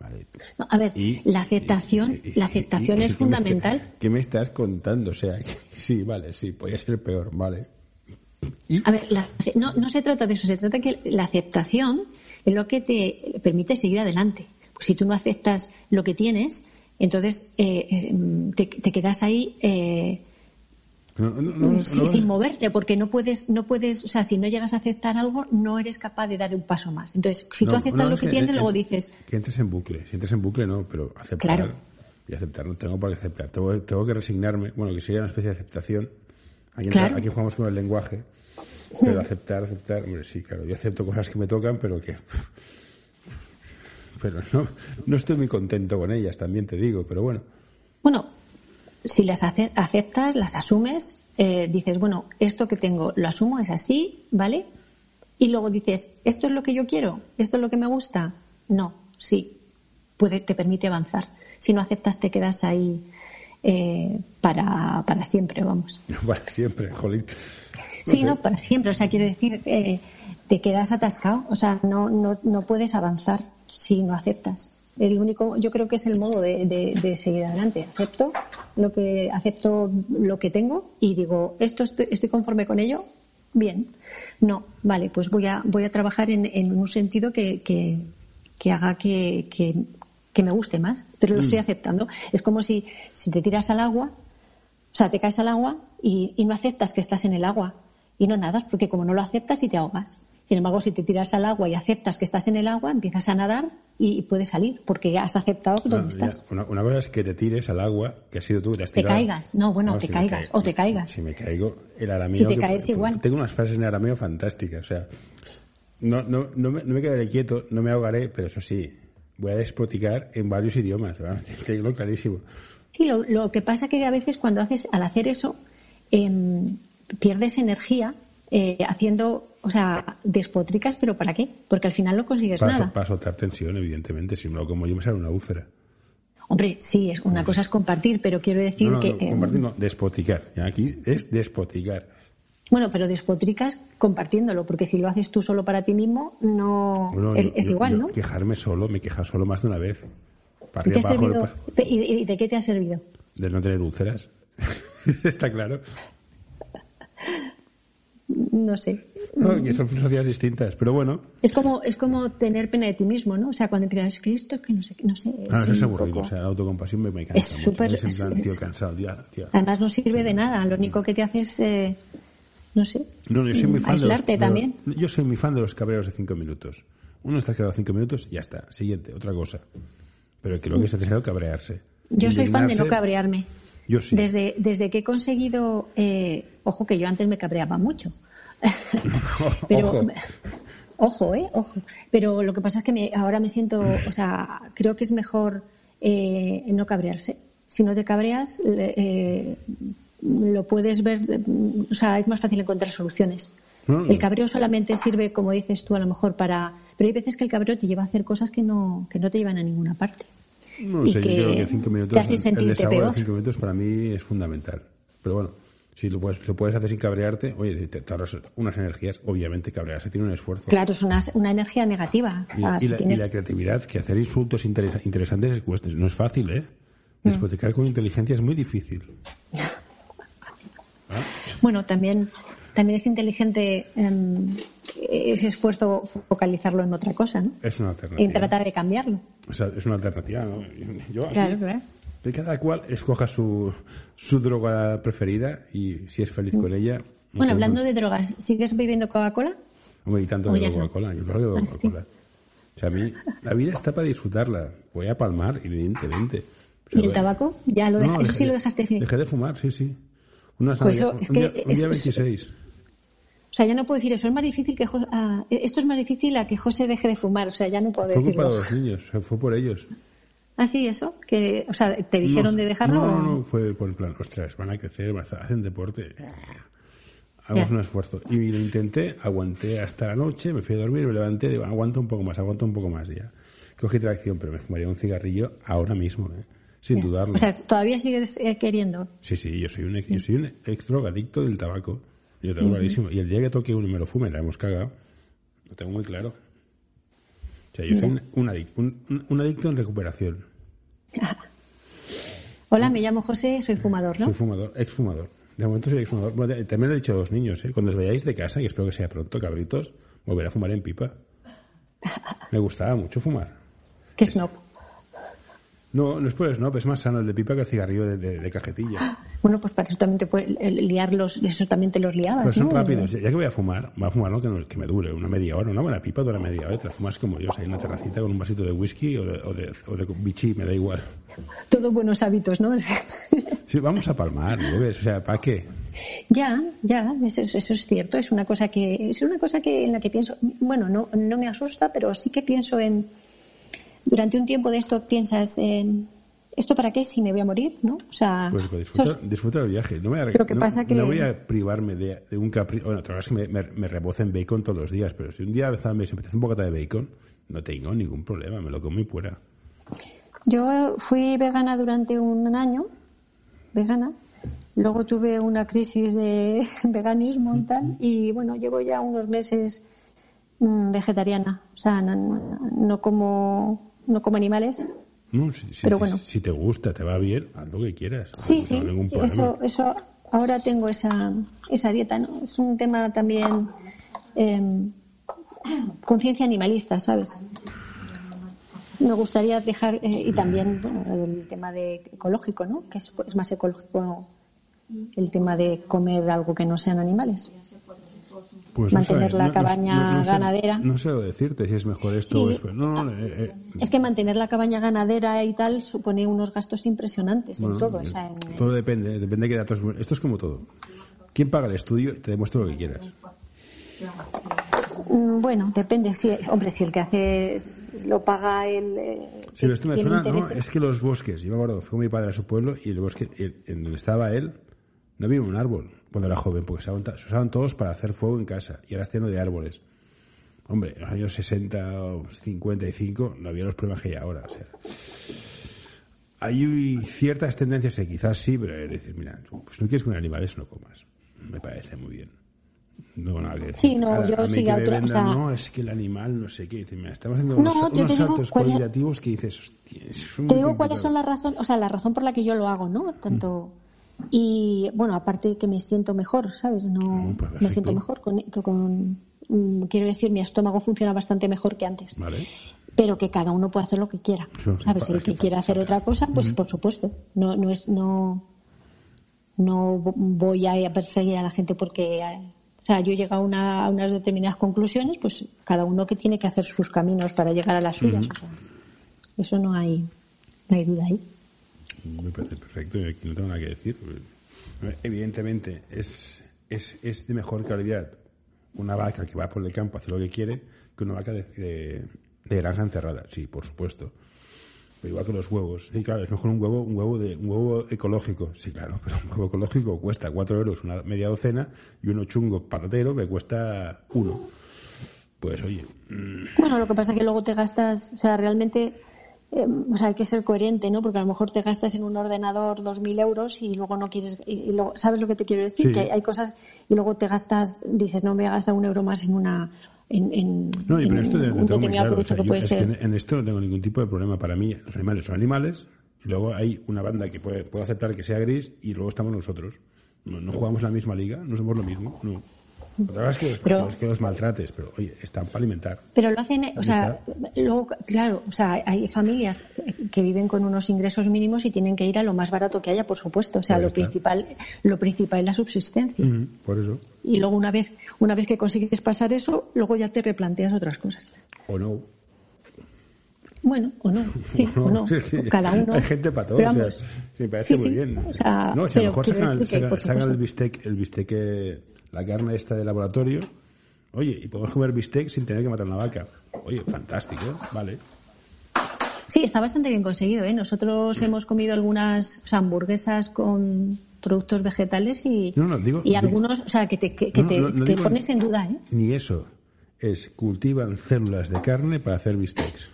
Vale. No, a ver, Y- la aceptación, y- y- la aceptación es ¿qué me está- fundamental. ¿Qué me estás contando? O sea, que- sí, vale, sí, podía ser peor, vale. Y, A ver, la- no, no se trata de eso, se trata que la aceptación es lo que te permite seguir adelante. Pues si tú no aceptas lo que tienes, entonces eh, eh, te, te quedas ahí eh, no, no, no, no, sin, moverte, porque no puedes, no puedes, o sea, si no llegas a aceptar algo, no eres capaz de dar un paso más. Entonces, si tú aceptas lo que tienes, en- luego dices, Que entres en bucle. Si entres en bucle, no, pero aceptar. Claro. Y aceptar, no tengo por qué aceptar. Tengo, tengo que resignarme. Bueno, que sería una especie de aceptación. Aquí, entra- Claro. aquí jugamos con el lenguaje. Pero aceptar, aceptar. Hombre, sí, claro. Yo acepto cosas que me tocan, pero que. Pero no, no estoy muy contento con ellas, también te digo, pero bueno. Bueno, si las ace- aceptas, las asumes, eh, dices, bueno, esto que tengo lo asumo, es así, ¿vale? Y luego dices, ¿esto es lo que yo quiero? ¿Esto es lo que me gusta? No, sí, puede, te permite avanzar. Si no aceptas, te quedas ahí eh, para, para siempre, vamos. Para siempre, jolín. Sí, no, para siempre. O sea, quiero decir, eh, te quedas atascado. O sea, no, no, no puedes avanzar si no aceptas. El único, yo creo que es el modo de, de- de seguir adelante. Acepto lo que, acepto lo que tengo y digo, esto estoy, estoy conforme con ello. Bien. No, vale, pues voy a, voy a trabajar en, en un sentido que, que, que haga que, que, que me guste más, pero lo estoy aceptando. Es como si, si te tiras al agua o sea, te caes al agua y, y no aceptas que estás en el agua y no nadas, porque como no lo aceptas y te ahogas. Sin embargo, si te tiras al agua y aceptas que estás en el agua, empiezas a nadar y, puedes salir, porque has aceptado No, dónde estás. Una, una cosa es que te tires al agua, que has sido tú, te has Te tirado. caigas. No, bueno, te caigas, o te caigas. Si, me caigo, el arameo. Si te que- caes igual. Tengo unas frases en arameo fantásticas, o sea. No, no, no, me, no me quedaré quieto, no me ahogaré, pero eso sí, voy a despoticar en varios idiomas, ¿verdad? tengo clarísimo. Sí, lo, lo que pasa que a veces cuando haces, al hacer eso, em, pierdes energía eh, haciendo, o sea, despotricas, pero ¿para qué? Porque al final no consigues Para, nada. para soltar tensión, evidentemente, si no, como yo me sale una úlcera. Hombre, sí, es una cosa es compartir, pero quiero decir No, no, que no, em, compartir no, despoticar. Ya Aquí es despoticar. Bueno, pero despotricas compartiéndolo, porque si lo haces tú solo para ti mismo, no es, yo- es yo- igual, yo ¿no? Quejarme solo, me he quejado solo más de una vez. Para ¿Y, te arriba, ha abajo, servido- pa- Pe- y- y de qué te ha servido? de no tener úlceras. Está claro. No sé. No, que son filosofías distintas, pero bueno. Es como es como tener pena de ti mismo, ¿no? O sea, cuando empiezas, es que esto es que no sé, no sé. es Ah, eso es aburrido. poco- O sea, la autocompasión me, me cansa. Es súper- Es es- tío, cansado, ya, tío. Además no sirve de nada, lo único que te hace es, eh, no sé, No, yo soy muy fan de los, también. Yo soy muy fan de los cabreros de cinco minutos. Uno está quedado cinco minutos, ya está. Siguiente, otra cosa. Pero que lo que es necesario cabrearse. Yo soy fan de no cabrearme. Yo sí. Desde, desde que he conseguido, eh, ojo que yo antes me cabreaba mucho. Pero, Ojo. ojo, ¿eh? Ojo. Pero lo que pasa es que me- ahora me siento, o sea, creo que es mejor eh, no cabrearse. Si no te cabreas, le- eh, lo puedes ver, o sea, es más fácil encontrar soluciones. No. El cabreo solamente sirve, como dices tú, a lo mejor para... Pero hay veces que el cabreo te lleva a hacer cosas que no, que no te llevan a ninguna parte. No sé, yo creo que cinco minutos, te el- desahogo de cinco minutos para mí es fundamental. Pero bueno, si lo puedes, lo puedes hacer sin cabrearte, oye, si te ahorras unas energías, obviamente cabrearse tiene un esfuerzo. Claro, es una, una energía negativa. Y, Ah, y si la, y tienes- la creatividad, que hacer insultos interesa- interesantes es cuesta- no es fácil, ¿eh? Mm. Despotricar con inteligencia es muy difícil. Bueno, también, también es inteligente em, ese esfuerzo focalizarlo en otra cosa, ¿no? Es una alternativa. Y tratar de cambiarlo. O sea, es una alternativa, ¿no? Yo aquí, claro. Que cada cual escoja su, su droga preferida y si es feliz con ella. Bueno, hablando de drogas, ¿sigues bebiendo Coca-Cola? Hombre, y tanto de no. Coca-Cola. Yo creo que Ah. Coca-Cola. O sea, a mí, la vida está para disfrutarla. Voy a palmar, evidentemente. O sea, ¿Y el voy- tabaco? Ya lo deja- eso sí lo dejaste de- Dejé de fumar, sí, sí. Una Pues eso, es un que día, un es- día es- 26. O sea, ya no puedo decir eso. Es más difícil que ah, esto es más difícil a que José deje de fumar. O sea, ya no puedo Fue culpa de los niños, fue por ellos. ¿Ah, sí, eso? Que, o sea, ¿te dijeron No, de dejarlo? No, o- no, no, fue por el plan, ostras, van a crecer, hacen deporte. Hagamos Ya. un esfuerzo. Y lo intenté, aguanté hasta la noche, me fui a dormir, me levanté, digo, aguanto un poco más, aguanto un poco más ya. Cogí tracción, pero me fumaría un cigarrillo ahora mismo, ¿eh? sin Ya. dudarlo. O sea, todavía sigues eh, queriendo. sí, sí, yo soy un, yo soy un ex drogadicto del tabaco. Yo tengo clarísimo. Y el día que toque uno y me lo fume, la hemos cagado. Lo tengo muy claro. O sea, yo soy un, un adic- un- adicto en recuperación. Hola, me llamo José, soy fumador, ¿no? Soy fumador, exfumador. De momento soy exfumador. Bueno, de- también lo he dicho a los niños, ¿eh? Cuando os vayáis de casa, y espero que sea pronto, cabritos, volveré a fumar en pipa. Me gustaba mucho fumar. Que snob. No, no es por eso, no, es más sano el de pipa que el cigarrillo de, de- de cajetilla. Bueno, pues para eso también te puede liarlos, eso también te los liabas, Pero son ¿no? rápidos. Ya que voy a fumar, voy a fumar, ¿no? Que, no- que me dure una media hora. Una buena pipa dura media hora. Te la fumas como Dios, ahí en una terracita con un vasito de whisky o de, o de, o de me da igual. Todos buenos hábitos, ¿no? Sí, vamos a palmar, ¿no ves? O sea, ¿para qué? ya, ya, eso, es- eso es cierto. Es una cosa que es una cosa que en la que pienso. Bueno, no, no me asusta, pero sí que pienso en. Durante un tiempo de esto piensas en. ¿Esto para qué si me voy a morir? ¿no? O sea, Pues, disfruta, sos- disfruta del viaje. No, me voy a, Lo que no- pasa que- no voy a privarme de, de un capricho. Bueno, otra vez que me, me, me rebocen bacon todos los días, pero si un día me apetece un bocata de bacon, no tengo ningún problema, me lo como y fuera. Yo fui vegana durante un año, vegana. Luego tuve una crisis de veganismo y tal. Y bueno, llevo ya unos meses mm, vegetariana. O sea, no como, no como animales. No, si, Pero bueno. si te gusta, te va bien, haz lo que quieras. Sí, no sí. Eso, eso, ahora tengo esa, esa dieta, ¿no? Es un tema también, em, conciencia animalista, ¿sabes? Me gustaría dejar, eh, y también bueno, el tema de ecológico, ¿no? Que es, es más ecológico el tema de comer algo que no sean animales. Pues mantener sé, la cabaña sé- ganadera. No sé decirte si es mejor esto o Sí. No, no, eh, eh, Es que mantener la cabaña ganadera y tal supone unos gastos impresionantes bueno, en todo. o sea, en- todo depende, depende de qué datos... Esto es como todo. ¿Quién paga el estudio? Te demuestro lo que quieras. Mm, Bueno, depende. Si, hombre, si el que hace lo paga el. eh, pero esto me suena, no, es que los bosques, yo me acuerdo, fue con mi padre a su pueblo y el bosque, el- en donde estaba él, no había un árbol cuando era joven, porque se usaban, todos para hacer fuego en casa y ahora está lleno de árboles. Hombre, en los años 60 o 55 no había los problemas que hay ahora, o sea. Hay ciertas tendencias que quizás sí, pero es decir, mira, pues no quieres comer animales, no comas. Me parece muy bien. No nada que decir. Sí, no, Ahora, yo a sí, a otro- o vendan, sea- no, es que el animal no sé qué. Dice, mira, estamos haciendo No, unos, unos saltos es- cualitativos que dices, hostia, es Te digo cuáles son las razones, o sea, la razón por la que yo lo hago, ¿no? Tanto. Y bueno, aparte que me siento mejor, ¿sabes? No, Mm, pues me siento mejor con, mm, Quiero decir, mi estómago funciona bastante mejor que antes. Vale. Pero que cada uno puede hacer lo que quiera. ¿Sabes? El que quiera hacer otra cosa, pues por supuesto. No, no es, no, no voy a perseguir a la gente porque, o sea, yo llego a, una- a unas determinadas conclusiones, pues cada uno que tiene que hacer sus caminos para llegar a las suyas. o sea, eso no hay, no hay duda ahí. Me parece perfecto, y aquí no tengo nada que decir. Evidentemente, es, es, es de mejor calidad una vaca que va por el campo a hacer lo que quiere que una vaca de, de, de granja encerrada. Sí, por supuesto. Pero igual que los huevos. Sí, claro, es mejor un huevo, un huevo de, un huevo ecológico. Sí, claro, pero un huevo ecológico cuesta cuatro euros una media docena y uno chungo patatero me cuesta uno. Pues oye. mm, Bueno, lo que pasa es que luego te gastas, o sea, realmente, eh, o sea, hay que ser coherente, ¿no? Porque a lo mejor te gastas en un ordenador 2.000 euros y luego no quieres, y, y luego, ¿sabes lo que te quiero decir? Sí. Que hay, hay cosas y luego te gastas, dices, no, me voy a gastar un euro más en una, en, en, No, en pero esto de, de un todo muy determinado claro. O producto sea, que yo puede es que ser. en, en esto no tengo ningún tipo de problema. Para mí, los animales son animales. Y luego hay una banda que puede, puedo aceptar que sea gris y luego estamos nosotros. No, no jugamos en la misma liga, no somos lo mismo. No. Otra es que los, Pero- que los maltrates, pero oye, están para alimentar. Pero lo hacen, o sea, luego, claro, o sea, hay familias que viven con unos ingresos mínimos y tienen que ir a lo más barato que haya, por supuesto. O sea, Ahí lo está. principal, lo principal es la subsistencia. Ujú, Por eso. Y luego una vez, una vez que consigues pasar eso, luego ya te replanteas otras cosas. O no. Bueno, o no, sí, O o no, sí, sí. cada uno. Hay gente para todo. Pero o sea, sí, parece sí, muy bien. o sea, no, si a pero lo mejor sacan, el supuesto. bistec, el bistec, que- la carne esta de laboratorio. Oye, y podemos comer bistec sin tener que matar una vaca. Oye, fantástico, vale. Sí, está bastante bien conseguido, ¿eh? Nosotros hemos comido algunas o sea, hamburguesas con productos vegetales y, No, no, digo- y digo- algunos, o sea, que te, que, que No, te, pones en duda, ¿eh? Ni eso. Es cultivan células de carne para hacer bistecs.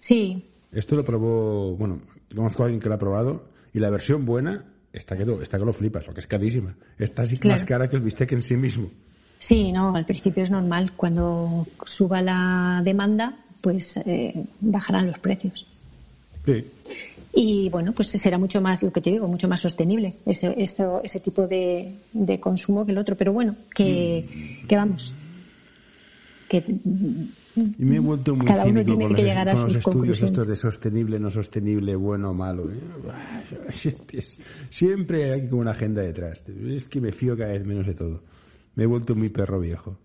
Sí, Esto lo probó, bueno, conozco a alguien que lo ha probado y la versión buena está que, lo- está que lo flipas, lo que es carísima. Está así Claro. más cara que el bistec en sí mismo. sí, no, al principio es normal. Cuando suba la demanda, pues eh, bajarán los precios. Sí. Y bueno, pues será mucho más, lo que te digo, mucho más sostenible ese, ese tipo de, de consumo que el otro. Pero bueno, que, Mm. que vamos, que Y me he vuelto muy Cada cínico con, los, con estudios estos de sostenible, no sostenible, bueno malo. Siempre hay como una agenda detrás. Es que me fío cada vez menos de todo. Me he vuelto muy perro viejo.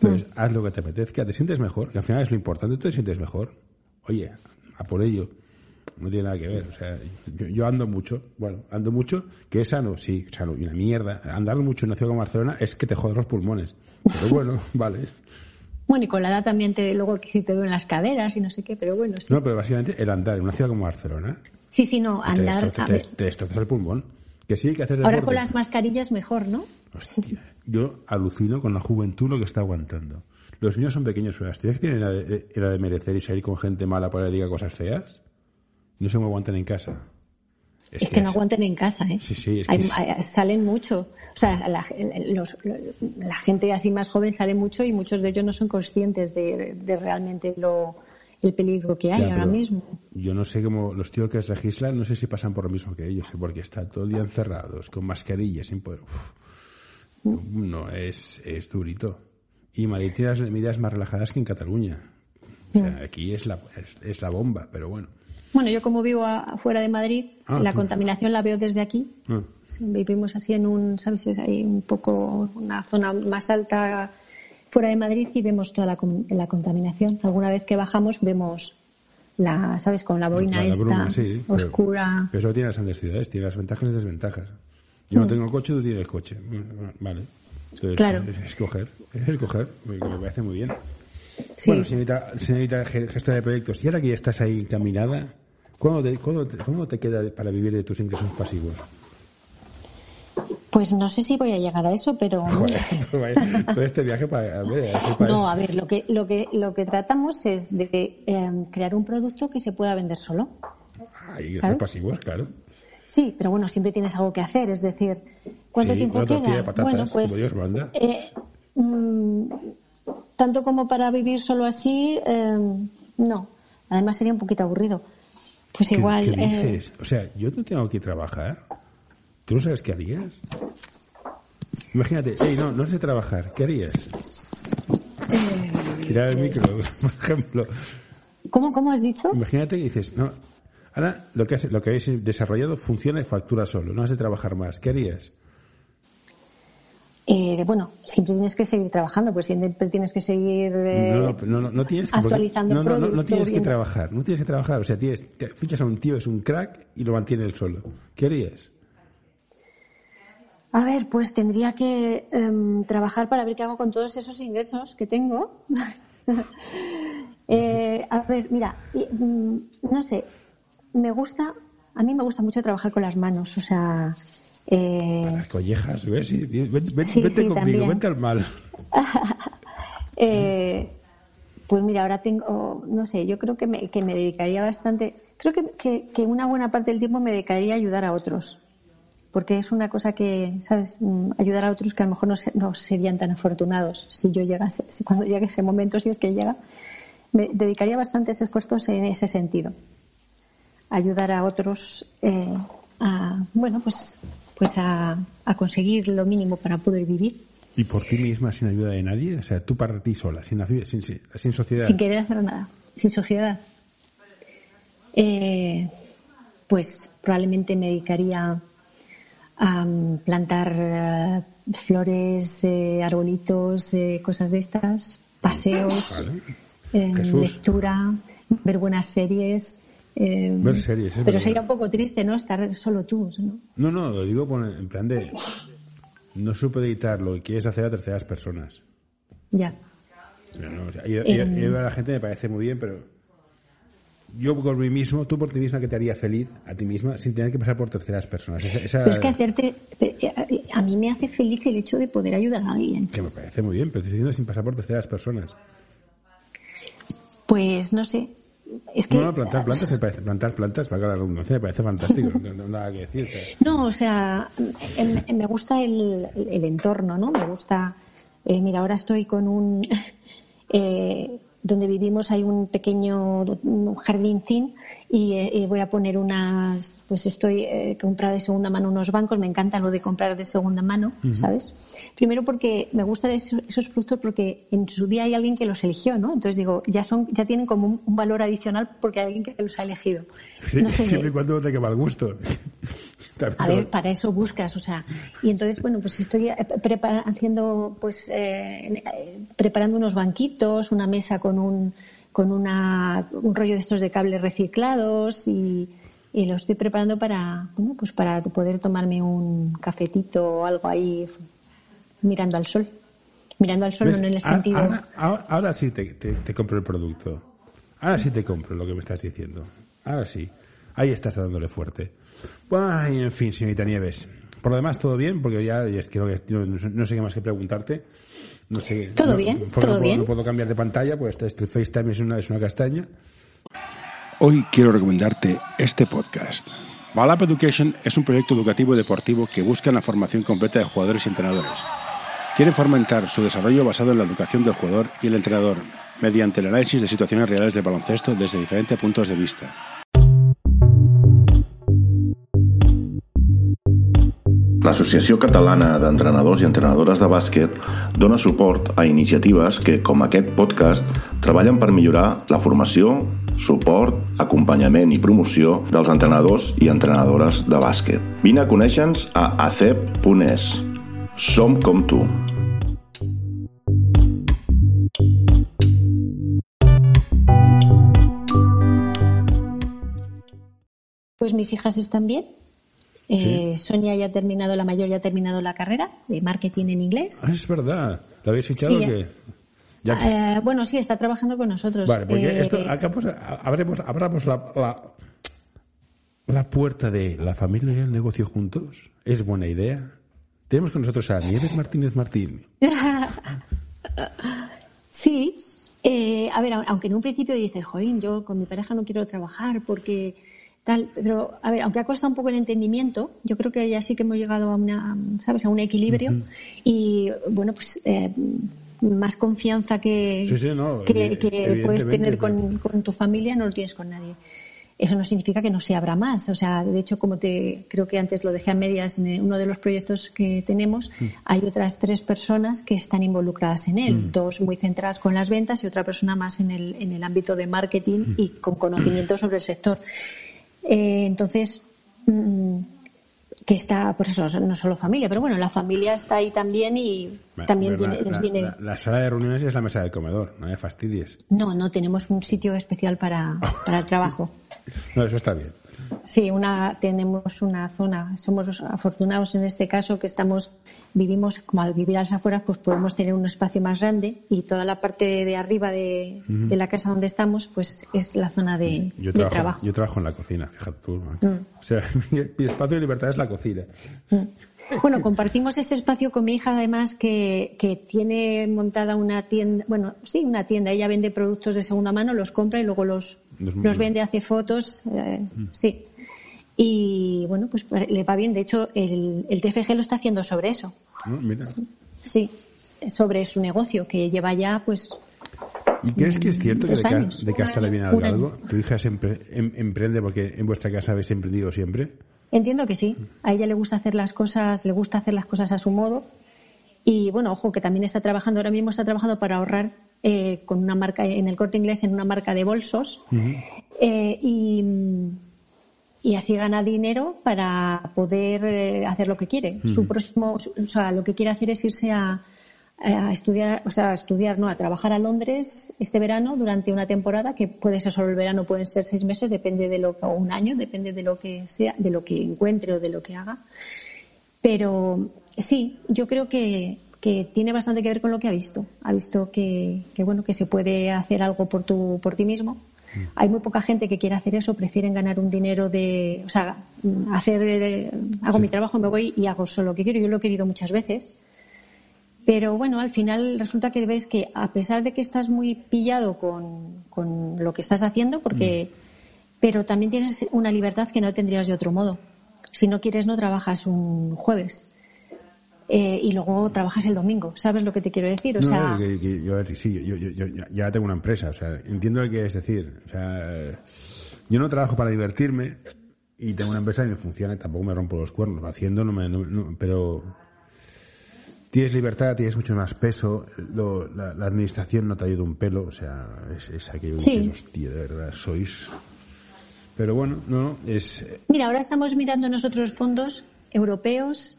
Entonces, Mm. haz lo que te apetezca, te sientes mejor, que al final es lo importante, tú te sientes mejor. Oye, a por ello. No tiene nada que ver. O sea, yo, yo ando mucho, bueno, ando mucho, que es sano, sí, sano, y una mierda. Andar mucho en una ciudad como Barcelona es que te joden los pulmones. Pero bueno, vale. Bueno, y con la edad también te, luego que si te duelen las caderas y no sé qué, pero bueno, sí. No, pero básicamente el andar en una ciudad como Barcelona Sí, sí, no, andar. te, destrozas el pulmón. Que sí hay que hacer deporte. ahora con las mascarillas mejor, ¿no? Hostia, yo alucino con la juventud lo que está aguantando. Los niños son pequeños, pero las tías que tienen la de, la de merecer y salir con gente mala para que diga cosas feas, no se me aguantan en casa. Es, que no aguanten en casa, ¿eh? Sí, sí, es que hay- salen mucho. O sea, la, los- la gente así más joven sale mucho y muchos de ellos no son conscientes de, de realmente lo, el peligro que hay Ya, ahora mismo. Yo no sé cómo los tíos que legislan, no sé si pasan por lo mismo que ellos, ¿eh? porque están todo el día encerrados, con mascarillas, sin poder. Uf. No, es, es durito. Y Madrid tiene las medidas más relajadas que en Cataluña. O sea, aquí es la, es, es la bomba, pero bueno. Bueno, yo como vivo a- fuera de Madrid, Ah, la contaminación la veo desde aquí. Ah. Vivimos así en un, ¿sabes? Es ahí un poco, una zona más alta fuera de Madrid y vemos toda la, la contaminación. Alguna vez que bajamos vemos la, ¿sabes? Con la boina La- la esta bruma, sí, pero- oscura. Pero eso tiene las grandes ciudades, tiene las ventajas y desventajas. Yo no tengo coche, tú tienes coche. Mm, Vale. Entonces, Claro. es escoger, es escoger, me parece muy bien. Sí. Bueno, señorita, señorita ge- gestora de proyectos, y ahora que ya estás ahí encaminada, ¿cuándo te, cuándo te- cuándo te queda para vivir de tus ingresos pasivos? Pues no sé si voy a llegar a eso, pero Joder, todo este viaje para, a ver, a para no, a ver, lo que lo que lo que tratamos es de eh, crear un producto que se pueda vender solo. Ah, ingresos ¿sabes? pasivos, claro. Sí, pero bueno, siempre tienes algo que hacer, es decir, ¿cuánto Sí, tiempo queda? de patatas, bueno, pues como Dios manda. eh, mm, tanto como para vivir solo así, eh, no. Además sería un poquito aburrido. Pues ¿Qué- igual. ¿Qué, eh, dices? O sea, yo no tengo que trabajar. ¿Tú no sabes qué harías? Imagínate, hey, no, no sé trabajar. ¿Qué harías? Eh, Tirar el micro, por ejemplo. ¿Cómo, cómo has dicho? Imagínate que dices, no, ahora lo que, has- lo que habéis desarrollado funciona y factura solo, no has de trabajar más. ¿Qué harías? Eh, bueno, siempre tienes que seguir trabajando, pues siempre tienes que seguir eh, no, no, no, tienes que, actualizando no, no, producto, no, tienes que trabajar, no tienes que trabajar. O sea, tienes, te fichas a un tío, es un crack y lo mantiene él solo. ¿Qué harías? A ver, pues tendría que em, trabajar para ver qué hago con todos esos ingresos que tengo. Eh, a ver, mira, mm, no sé, me gusta, a mí me gusta mucho trabajar con las manos, o sea, eh, Las collejas, ¿ves? Sí, ven- ven- Sí, vente sí, conmigo, también. vente al mal. Eh, pues mira, ahora tengo, no sé, yo creo que me, que me dedicaría bastante, creo que, que, que una buena parte del tiempo me dedicaría a ayudar a otros, porque es una cosa que, ¿sabes? Mm, Ayudar a otros que a lo mejor no, se- no serían tan afortunados si yo llegase, cuando llegue ese momento, si es que llega, me dedicaría bastantes esfuerzos en ese sentido. Ayudar a otros eh, a, bueno, pues, pues a, a conseguir lo mínimo para poder vivir. ¿Y por ti misma, sin ayuda de nadie? O sea, tú para ti sola, sin, sin, sin, sociedad. sin querer hacer nada, sin sociedad. Eh, pues probablemente me dedicaría a mm, plantar eh, flores, eh, arbolitos, eh, cosas de estas, paseos, Vale. eh, lectura, ver buenas series. Eh, Ver series, pero sería un poco triste, ¿no? Estar solo tú, ¿no? No, no, lo digo en plan de... No supe editar lo que quieres hacer a terceras personas. Ya. No, no, o sea, y- y- y a la gente me parece muy bien, pero yo por mí mismo, tú por ti misma, que te haría feliz a ti misma sin tener que pasar por terceras personas. Esa, esa- Pero es que hacerte, a mí me hace feliz el hecho de poder ayudar a alguien. que me parece muy bien, pero estoy diciendo sin pasar por terceras personas. Pues no sé. Es que No, no, plantar plantas me parece, plantar plantas, valga la redundancia, me parece fantástico, no tengo nada que decir. o sea, No, o sea, em- em- me gusta el, el entorno, ¿no? Me gusta. eh, mira, ahora estoy con un. eh, donde vivimos hay un pequeño un jardincín y, eh, voy a poner unas. Pues estoy eh, comprado de segunda mano unos bancos. Me encanta lo de comprar de segunda mano, ¿sabes? Primero porque me gustan esos, esos productos porque en su día hay alguien que los eligió, ¿no? Entonces digo, ya son ya tienen como un, un valor adicional porque hay alguien que los ha elegido. sí, No sé, siempre y cuando te quede mal gusto. A ver, para eso buscas, o sea, y entonces, bueno, pues estoy eh, prepara- haciendo, pues, eh, eh, preparando unos banquitos, una mesa con un, con una, un rollo de estos de cables reciclados y, y lo estoy preparando para, bueno, pues para poder tomarme un cafetito o algo ahí mirando al sol. Mirando al sol, ¿Ves? no en el A- sentido. Ahora, ahora- ahora sí te, te- te compro el producto. Ahora sí te compro lo que me estás diciendo. Ahora sí. Ahí estás dándole fuerte. Ay, en fin, señorita Nieves. Por lo demás, todo bien, porque ya es que, no, no sé- no sé qué más que preguntarte. No sé, Todo no- bien, todo no puedo, bien. no puedo cambiar de pantalla, pues este, este FaceTime es una, es una castaña. Hoy quiero recomendarte este podcast. Balap Education es un proyecto educativo y deportivo que busca la formación completa de jugadores y entrenadores. Quieren fomentar su desarrollo basado en la educación del jugador y el entrenador, mediante el análisis de situaciones reales del baloncesto desde diferentes puntos de vista. L'Associació Catalana d'Entrenadors i Entrenadores de Bàsquet dona suport a iniciatives que, com aquest podcast, treballen per millorar la formació, suport, acompanyament i promoció dels entrenadors i entrenadores de bàsquet. Vine a conèixer-nos a acep.es. Som com tu. Pues mis hijas están bien. Eh, Sonia ya ha terminado, la mayor ya ha terminado la carrera de marketing en inglés. Ah, es verdad. ¿Lo habéis fichado Sí, o qué? Ya que- Eh, bueno, sí, está trabajando con nosotros. Vale, porque Eh, esto, acá pues, abremos, abramos la, la, la puerta de la familia y el negocio juntos. Es buena idea. Tenemos con nosotros a Nieves Martínez Martín. Sí, eh, a ver, aunque en un principio dices, jolín, yo con mi pareja no quiero trabajar porque tal, pero a ver, aunque ha costado un poco el entendimiento, yo creo que ya sí que hemos llegado a una, ¿sabes?, a un equilibrio y bueno, pues eh, más confianza que, Sí, sí, no, que, puedes tener con, con tu familia no lo tienes con nadie. Eso no significa que no se abra más. O sea, de hecho, como te creo que antes lo dejé a medias en uno de los proyectos que tenemos, Mm. hay otras tres personas que están involucradas en él. Dos muy centradas con las ventas y otra persona más en el, en el ámbito de marketing Mm. y con conocimiento sobre el sector. Eh, entonces, mm, que está, por eso, no solo familia, pero bueno, la familia está ahí también y también viene, les la- viene. la- la sala de reuniones es la mesa del comedor, no me fastidies. No, no tenemos un sitio especial para, para el trabajo. No, eso está bien. Sí, una, tenemos una zona. Somos afortunados en este caso que estamos, vivimos, como al vivir a las afueras, pues podemos tener un espacio más grande y toda la parte de arriba de, de la casa donde estamos, pues es la zona de, Yo de trabajo, yo trabajo en la cocina, fíjate tú. ¿no? Mm. O sea, mi, mi espacio de libertad es la cocina. Bueno, compartimos ese espacio con mi hija, además, que, que tiene montada una tienda, bueno, sí, una tienda. Ella vende productos de segunda mano, los compra y luego los, Los- vende, hace fotos, eh, sí. Y bueno, pues le va bien. De hecho, el, el TFG lo está haciendo sobre eso. Mira. Sí, sobre su negocio, que lleva ya, pues, ¿Y crees que es cierto que de, ca- de casta le viene año. algo? ¿Tu hija siempre em- emprende porque en vuestra casa habéis emprendido siempre? entiendo que sí. A ella le gusta hacer las cosas, le gusta hacer las cosas a su modo. Y bueno, ojo, que también está trabajando, ahora mismo está trabajando para ahorrar eh, con una marca, en el corte inglés, en una marca de bolsos. Eh, y, y así gana dinero para poder eh, hacer lo que quiere. Su próximo, o sea, lo que quiere hacer es irse a, a estudiar, o sea, a estudiar, no, a trabajar a Londres este verano durante una temporada que puede ser solo el verano, pueden ser seis meses, depende de lo que, o un año, depende de lo que sea, de lo que encuentre o de lo que haga. Pero sí, yo creo que, que tiene bastante que ver con lo que ha visto. Ha visto que, que bueno, que se puede hacer algo por tu, por ti mismo. Hay muy poca gente que quiere hacer eso, prefieren ganar un dinero de, o sea, hacer, eh, hago mi trabajo, me voy y hago solo lo que quiero. Yo lo he querido muchas veces. Pero bueno, al final resulta que ves que a pesar de que estás muy pillado con, con lo que estás haciendo, porque, pero también tienes una libertad que no tendrías de otro modo. Si no quieres, no trabajas un jueves. Eh, y luego trabajas el domingo. ¿Sabes lo que te quiero decir? O no, sea, que- que yo, sí, yo, yo- yo- ya tengo una empresa, o sea, entiendo lo que es decir. O sea, yo no trabajo para divertirme y tengo una empresa y me funciona y tampoco me rompo los cuernos. Haciendo no me, no- no- pero tienes libertad, tienes mucho más peso, lo- la, la administración no te ayuda un pelo, o sea, es, es aquello que Sí. dices, hostia, de verdad, sois... Pero bueno, no, no, es... Mira, ahora estamos mirando nosotros fondos europeos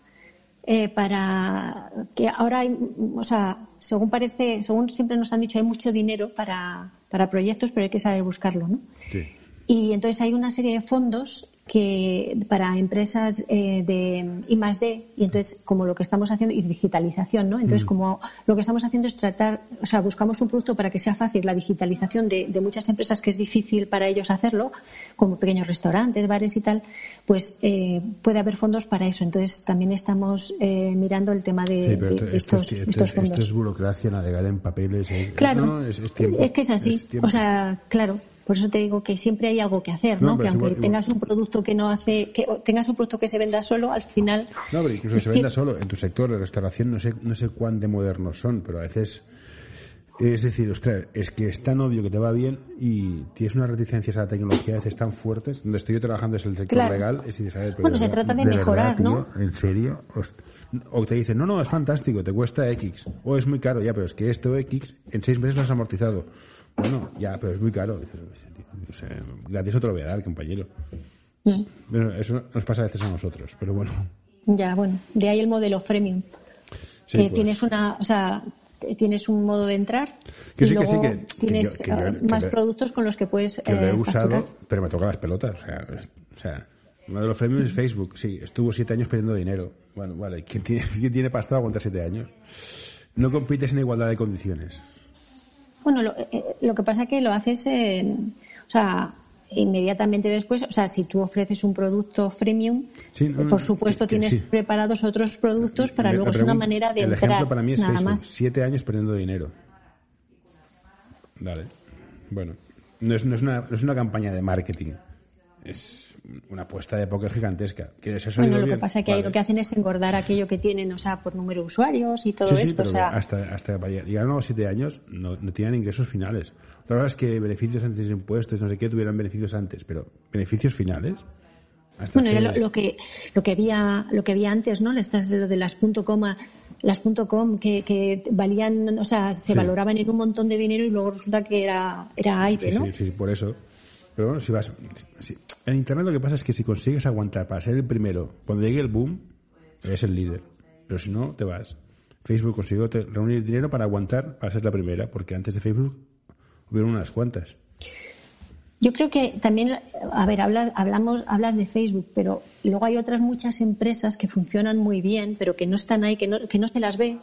eh, para que ahora hay, o sea, según parece, según siempre nos han dicho, hay mucho dinero para, para proyectos, pero hay que saber buscarlo, ¿no? Sí. Y entonces hay una serie de fondos que para empresas eh, de I más D y entonces como lo que estamos haciendo y digitalización, ¿no? Entonces como lo que estamos haciendo es tratar, o sea, buscamos un producto para que sea fácil la digitalización de, de muchas empresas que es difícil para ellos hacerlo, como pequeños restaurantes, bares y tal, pues eh, puede haber fondos para eso. Entonces también estamos eh, mirando el tema de, Sí, pero esto, esto estos, es, esto estos es- fondos. esto es burocracia, navegar en papeles. Es, Claro, no, es, es tiempo. que es así. o sea, claro, por eso te digo que siempre hay algo que hacer, No, que aunque igual- tengas un producto que no hace, que tengas un producto que se venda solo, al final. No, pero incluso que se venda solo. En tu sector de restauración no sé, no sé cuán de modernos son, pero a veces es decir, ostras, es que es tan obvio que te va bien y tienes unas reticencias a la tecnología a veces tan fuertes. Donde estoy yo trabajando es el sector Claro. legal. Es decir, Bueno, se trata de mejorar, tío, ¿no? ¿En serio? O te dicen, no, no, es fantástico, te cuesta X. O es muy caro, ya, pero es que esto X en seis meses lo has amortizado. Bueno, ya, pero es muy caro. O sea, gratis te lo voy a dar, compañero. Mm. Bueno, eso nos pasa a veces a nosotros, pero bueno. Ya, bueno, de ahí el modelo freemium. Sí, que pues. tienes una, o sea, tienes un modo de entrar Que y sí, que sí, luego que- que tienes yo- que yo- eh, que más le- productos con los que puedes que lo he eh, usado, facturar. pero me toca las pelotas. O sea, o sea uno de los premios es Facebook. Sí, estuvo siete años perdiendo dinero. Bueno, vale, ¿quién tiene, quién tiene pasta para aguantar siete años? No compites en igualdad de condiciones. Bueno, lo, eh, lo que pasa es que lo haces, en, o sea, inmediatamente después, o sea, si tú ofreces un producto freemium, Sí, no, eh, por supuesto que tienes sí. preparados otros productos para luego es una manera de el entrar. ejemplo para mí es nada más. Siete años perdiendo dinero. Vale. Bueno, no es, no es, una, no es una campaña de marketing. Es una apuesta de póker gigantesca. ¿Que salido Bueno, lo que bien? pasa es que Vale. lo que hacen es engordar aquello que tienen, o sea, por número de usuarios y todo Sí, sí, esto. pero o sea, hasta, hasta llegar a los siete años no, no tienen ingresos finales. Otra cosa es que beneficios antes de impuestos, no sé qué, tuvieran beneficios antes, pero beneficios finales. Hasta Bueno, era que- lo, lo que lo que había lo que había antes, ¿no? Estas lo de las punto coma, las punto com que, que valían, o sea, se Sí. valoraban en un montón de dinero y luego resulta que era era aire, ¿no? sí, sí, por eso. Pero bueno, si vas... En Internet lo que pasa es que si consigues aguantar para ser el primero, cuando llegue el boom, eres el líder. Pero si no, te vas. Facebook consiguió reunir dinero para aguantar para ser la primera, porque antes de Facebook hubieron unas cuantas. Yo creo que también, a ver, hablas, hablamos, hablas de Facebook, pero luego hay otras muchas empresas que funcionan muy bien, pero que no están ahí, que no, que no se las ve.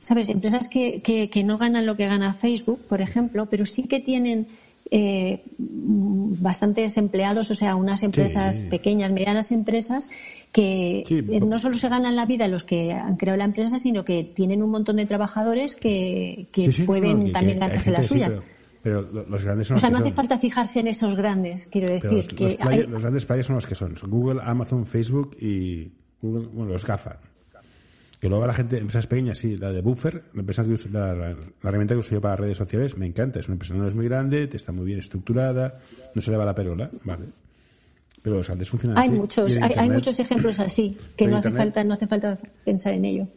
¿Sabes? Empresas que, que, no ganan lo que gana Facebook, por ejemplo, pero sí que tienen eh, bastantes empleados, o sea, unas empresas pequeñas, medianas empresas, que eh, no solo se ganan la vida los que han creado la empresa, sino que tienen un montón de trabajadores que, que pueden también ganarse las suyas. Pero los grandes son o sea, no hace falta fijarse en esos grandes, quiero decir. Los, que los, grandes players son los que son, Google, Amazon, Facebook y Google, bueno, los GAFA. Que luego la gente, empresas pequeñas, sí, la de Buffer, la, empresa que la, herramienta que uso yo para redes sociales, me encanta. Es una empresa no es muy grande, está muy bien estructurada, no se le va la perola, ¿vale? Pero los grandes funcionan hay así. Muchos, hay, hay, muchos ejemplos así, que no hace, falta, no hace falta pensar en ello.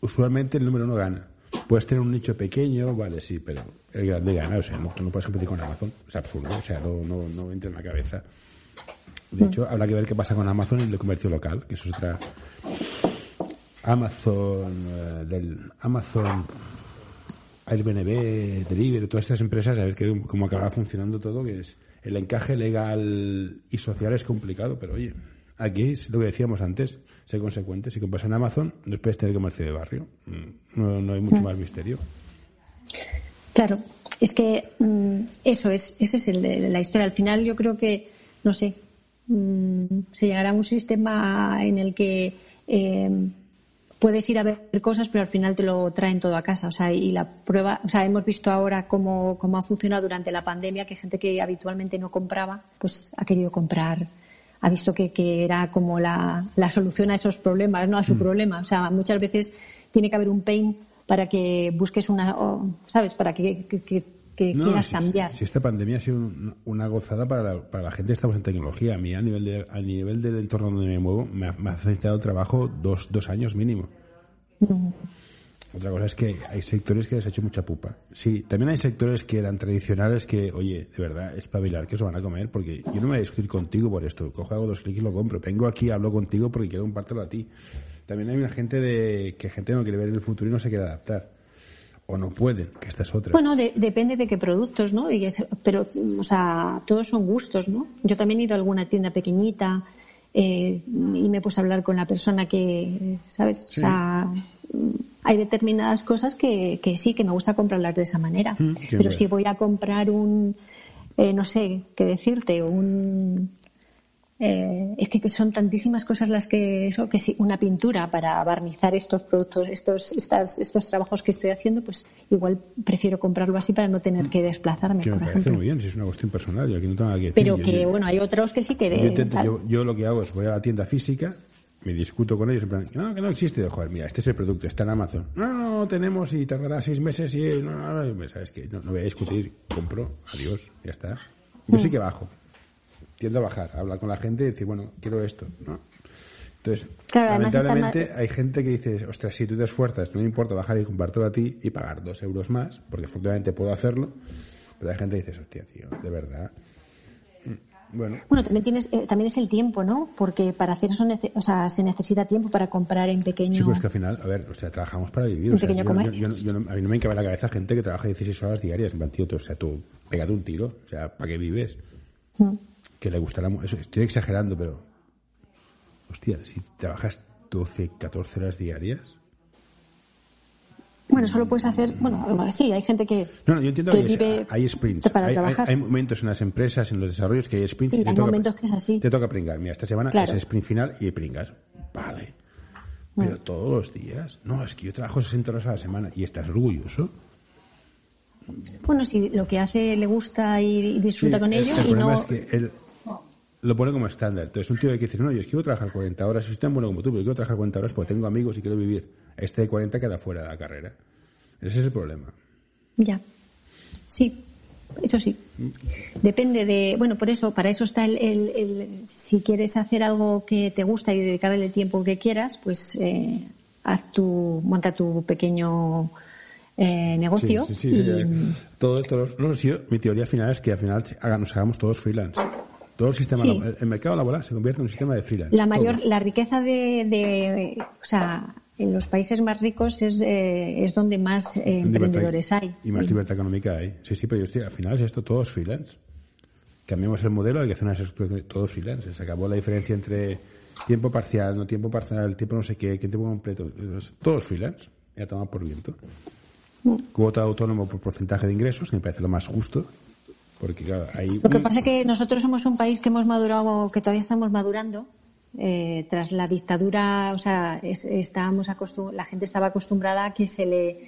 Usualmente el número uno gana. Puedes tener un nicho pequeño, vale, sí, pero el grande gana. O sea, no, tú no puedes competir con Amazon. Es absurdo. O sea, no, no, no entra en la cabeza. De hecho, habrá que ver qué pasa con Amazon en el comercio local, que eso es otra. Amazon, eh, del Amazon, Airbnb, Delivery, todas estas empresas, a ver cómo acaba funcionando todo, que es el encaje legal y social es complicado, pero oye, aquí es lo que decíamos antes, sé consecuente. Si compras en Amazon, no puedes tener comercio de barrio. Mm, no, no hay mucho mm. más misterio. Claro, es que mm, eso es, ese es el, la historia. Al final yo creo que, no sé, se llegará a un sistema en el que eh, puedes ir a ver cosas, pero al final te lo traen todo a casa. O sea, y la prueba, o sea, hemos visto ahora cómo, cómo ha funcionado durante la pandemia, que gente que habitualmente no compraba, pues ha querido comprar ha visto que, que era como la, la, solución a esos problemas, no a su mm. problema. O sea, muchas veces tiene que haber un pain para que busques una, ¿sabes? Para que, que, quieras cambiar. Si, esta pandemia ha sido una gozada para la, para la gente que estamos en tecnología. A mí, a nivel, de, a nivel del entorno donde me muevo, me ha, me ha facilitado trabajo dos, dos años mínimo. Mm. Otra cosa es que hay sectores que les ha hecho mucha pupa. Sí, también hay sectores que eran tradicionales que, oye, de verdad, espabilar que eso van a comer, porque yo no me voy a discutir contigo por esto. Cojo, hago dos clics y lo compro. Vengo aquí, hablo contigo porque quiero compartirlo a ti. También hay una gente de que gente no quiere ver el futuro y no se quiere adaptar. O no pueden, que esta es otra. Bueno, depende de qué productos, ¿no? Y pero, o sea, todos son gustos, ¿no? Yo también he ido a alguna tienda pequeñita eh, y me puse a hablar con la persona que, ¿sabes? O sea hay determinadas cosas que, que sí, que me gusta comprarlas de esa manera. Mm, Pero si voy a comprar un, eh, no sé qué decirte, un. Eh, es que son tantísimas cosas las que eso que si una pintura para barnizar estos productos estos estas, estos trabajos que estoy haciendo pues igual prefiero comprarlo así para no tener que desplazarme que me parece muy bien si es una cuestión personal y aquí no tengo que decir. pero que bueno hay otros que sí que yo, yo, lo que hago es voy a la tienda física me discuto con ellos en plan, no, que no existe. Joder, mira, este es el producto, está en Amazon. No, no, tenemos y tardará seis meses y no, no, no, ¿sabes qué? No, no voy a discutir, compro, adiós, ya está. Yo sí que bajo. Tiendo a bajar, a hablar con la gente y decir, bueno, quiero esto, ¿no? Entonces, lamentablemente hay gente que dice, ostras, si tú te esfuerzas, no me importa bajar y compartirlo a ti y pagar dos euros más, porque afortunadamente puedo hacerlo, pero hay gente que dice, hostia, tío, de verdad, bueno. también tienes, eh, también es el tiempo, ¿no? Porque para hacer eso, o sea, se necesita tiempo para comprar en pequeño. Sí, pues que al final, a ver, o sea, trabajamos para vivir. o sea, yo, a mí no me cabe en la cabeza gente que trabaja 16 horas diarias. En tío, o sea, tú, pégate un tiro. O sea, ¿para qué vives? Mm. Que le gustará. Eso, estoy exagerando, pero. Hostia, si trabajas 12, 14 horas diarias. Bueno, solo puedes hacer, bueno, sí, hay gente que. No, no yo entiendo que, hay sprints. Para hay, trabajar. Hay, momentos en las empresas, en los desarrollos, que hay sprints. Sí, hay momentos que es así. Te toca pringar. Mira, esta semana es sprint final y pringas. Vale. Pero todos los días. No, es que yo trabajo 60 horas a la semana y estás orgulloso. Bueno, si lo que hace le gusta y disfruta con ello el y no. Es que él lo pone como estándar. Entonces, un tío que dice, no, yo quiero trabajar 40 horas, estoy tan bueno como tú, pero quiero trabajar 40 horas porque tengo amigos y quiero vivir. Este de 40 queda fuera de la carrera. Ese es el problema. Ya. Sí, eso sí. Depende de, bueno, por eso, para eso está el, el, si quieres hacer algo que te gusta y dedicarle el tiempo que quieras, pues eh, haz tu, monta tu pequeño eh, negocio. Sí, sí, sí, y- sí. Todo, todo- no, sí, mi teoría final es que al final haga- nos hagamos todos freelance. Todo el sistema, Sí. el mercado laboral se convierte en un sistema de freelance. La mayor, Todos. la riqueza de, de- o sea, en los países más ricos es, eh, es donde más eh, emprendedores hay. Y más libertad económica hay. Sí, sí, pero yo estoy, al final es esto todo es freelance. Cambiamos el modelo, hay que hacer una estructura, todo freelance. Se acabó la diferencia entre tiempo parcial, no tiempo parcial, tiempo no sé qué, tiempo completo. Todo es freelance. Ya tomado por viento. Cuota autónomo por porcentaje de ingresos, que me parece lo más justo. Porque, claro, hay. Lo que pasa es que nosotros somos un país que hemos madurado, que todavía estamos madurando. eh, tras la dictadura, o sea, es- estábamos acostum- la gente estaba acostumbrada a que se le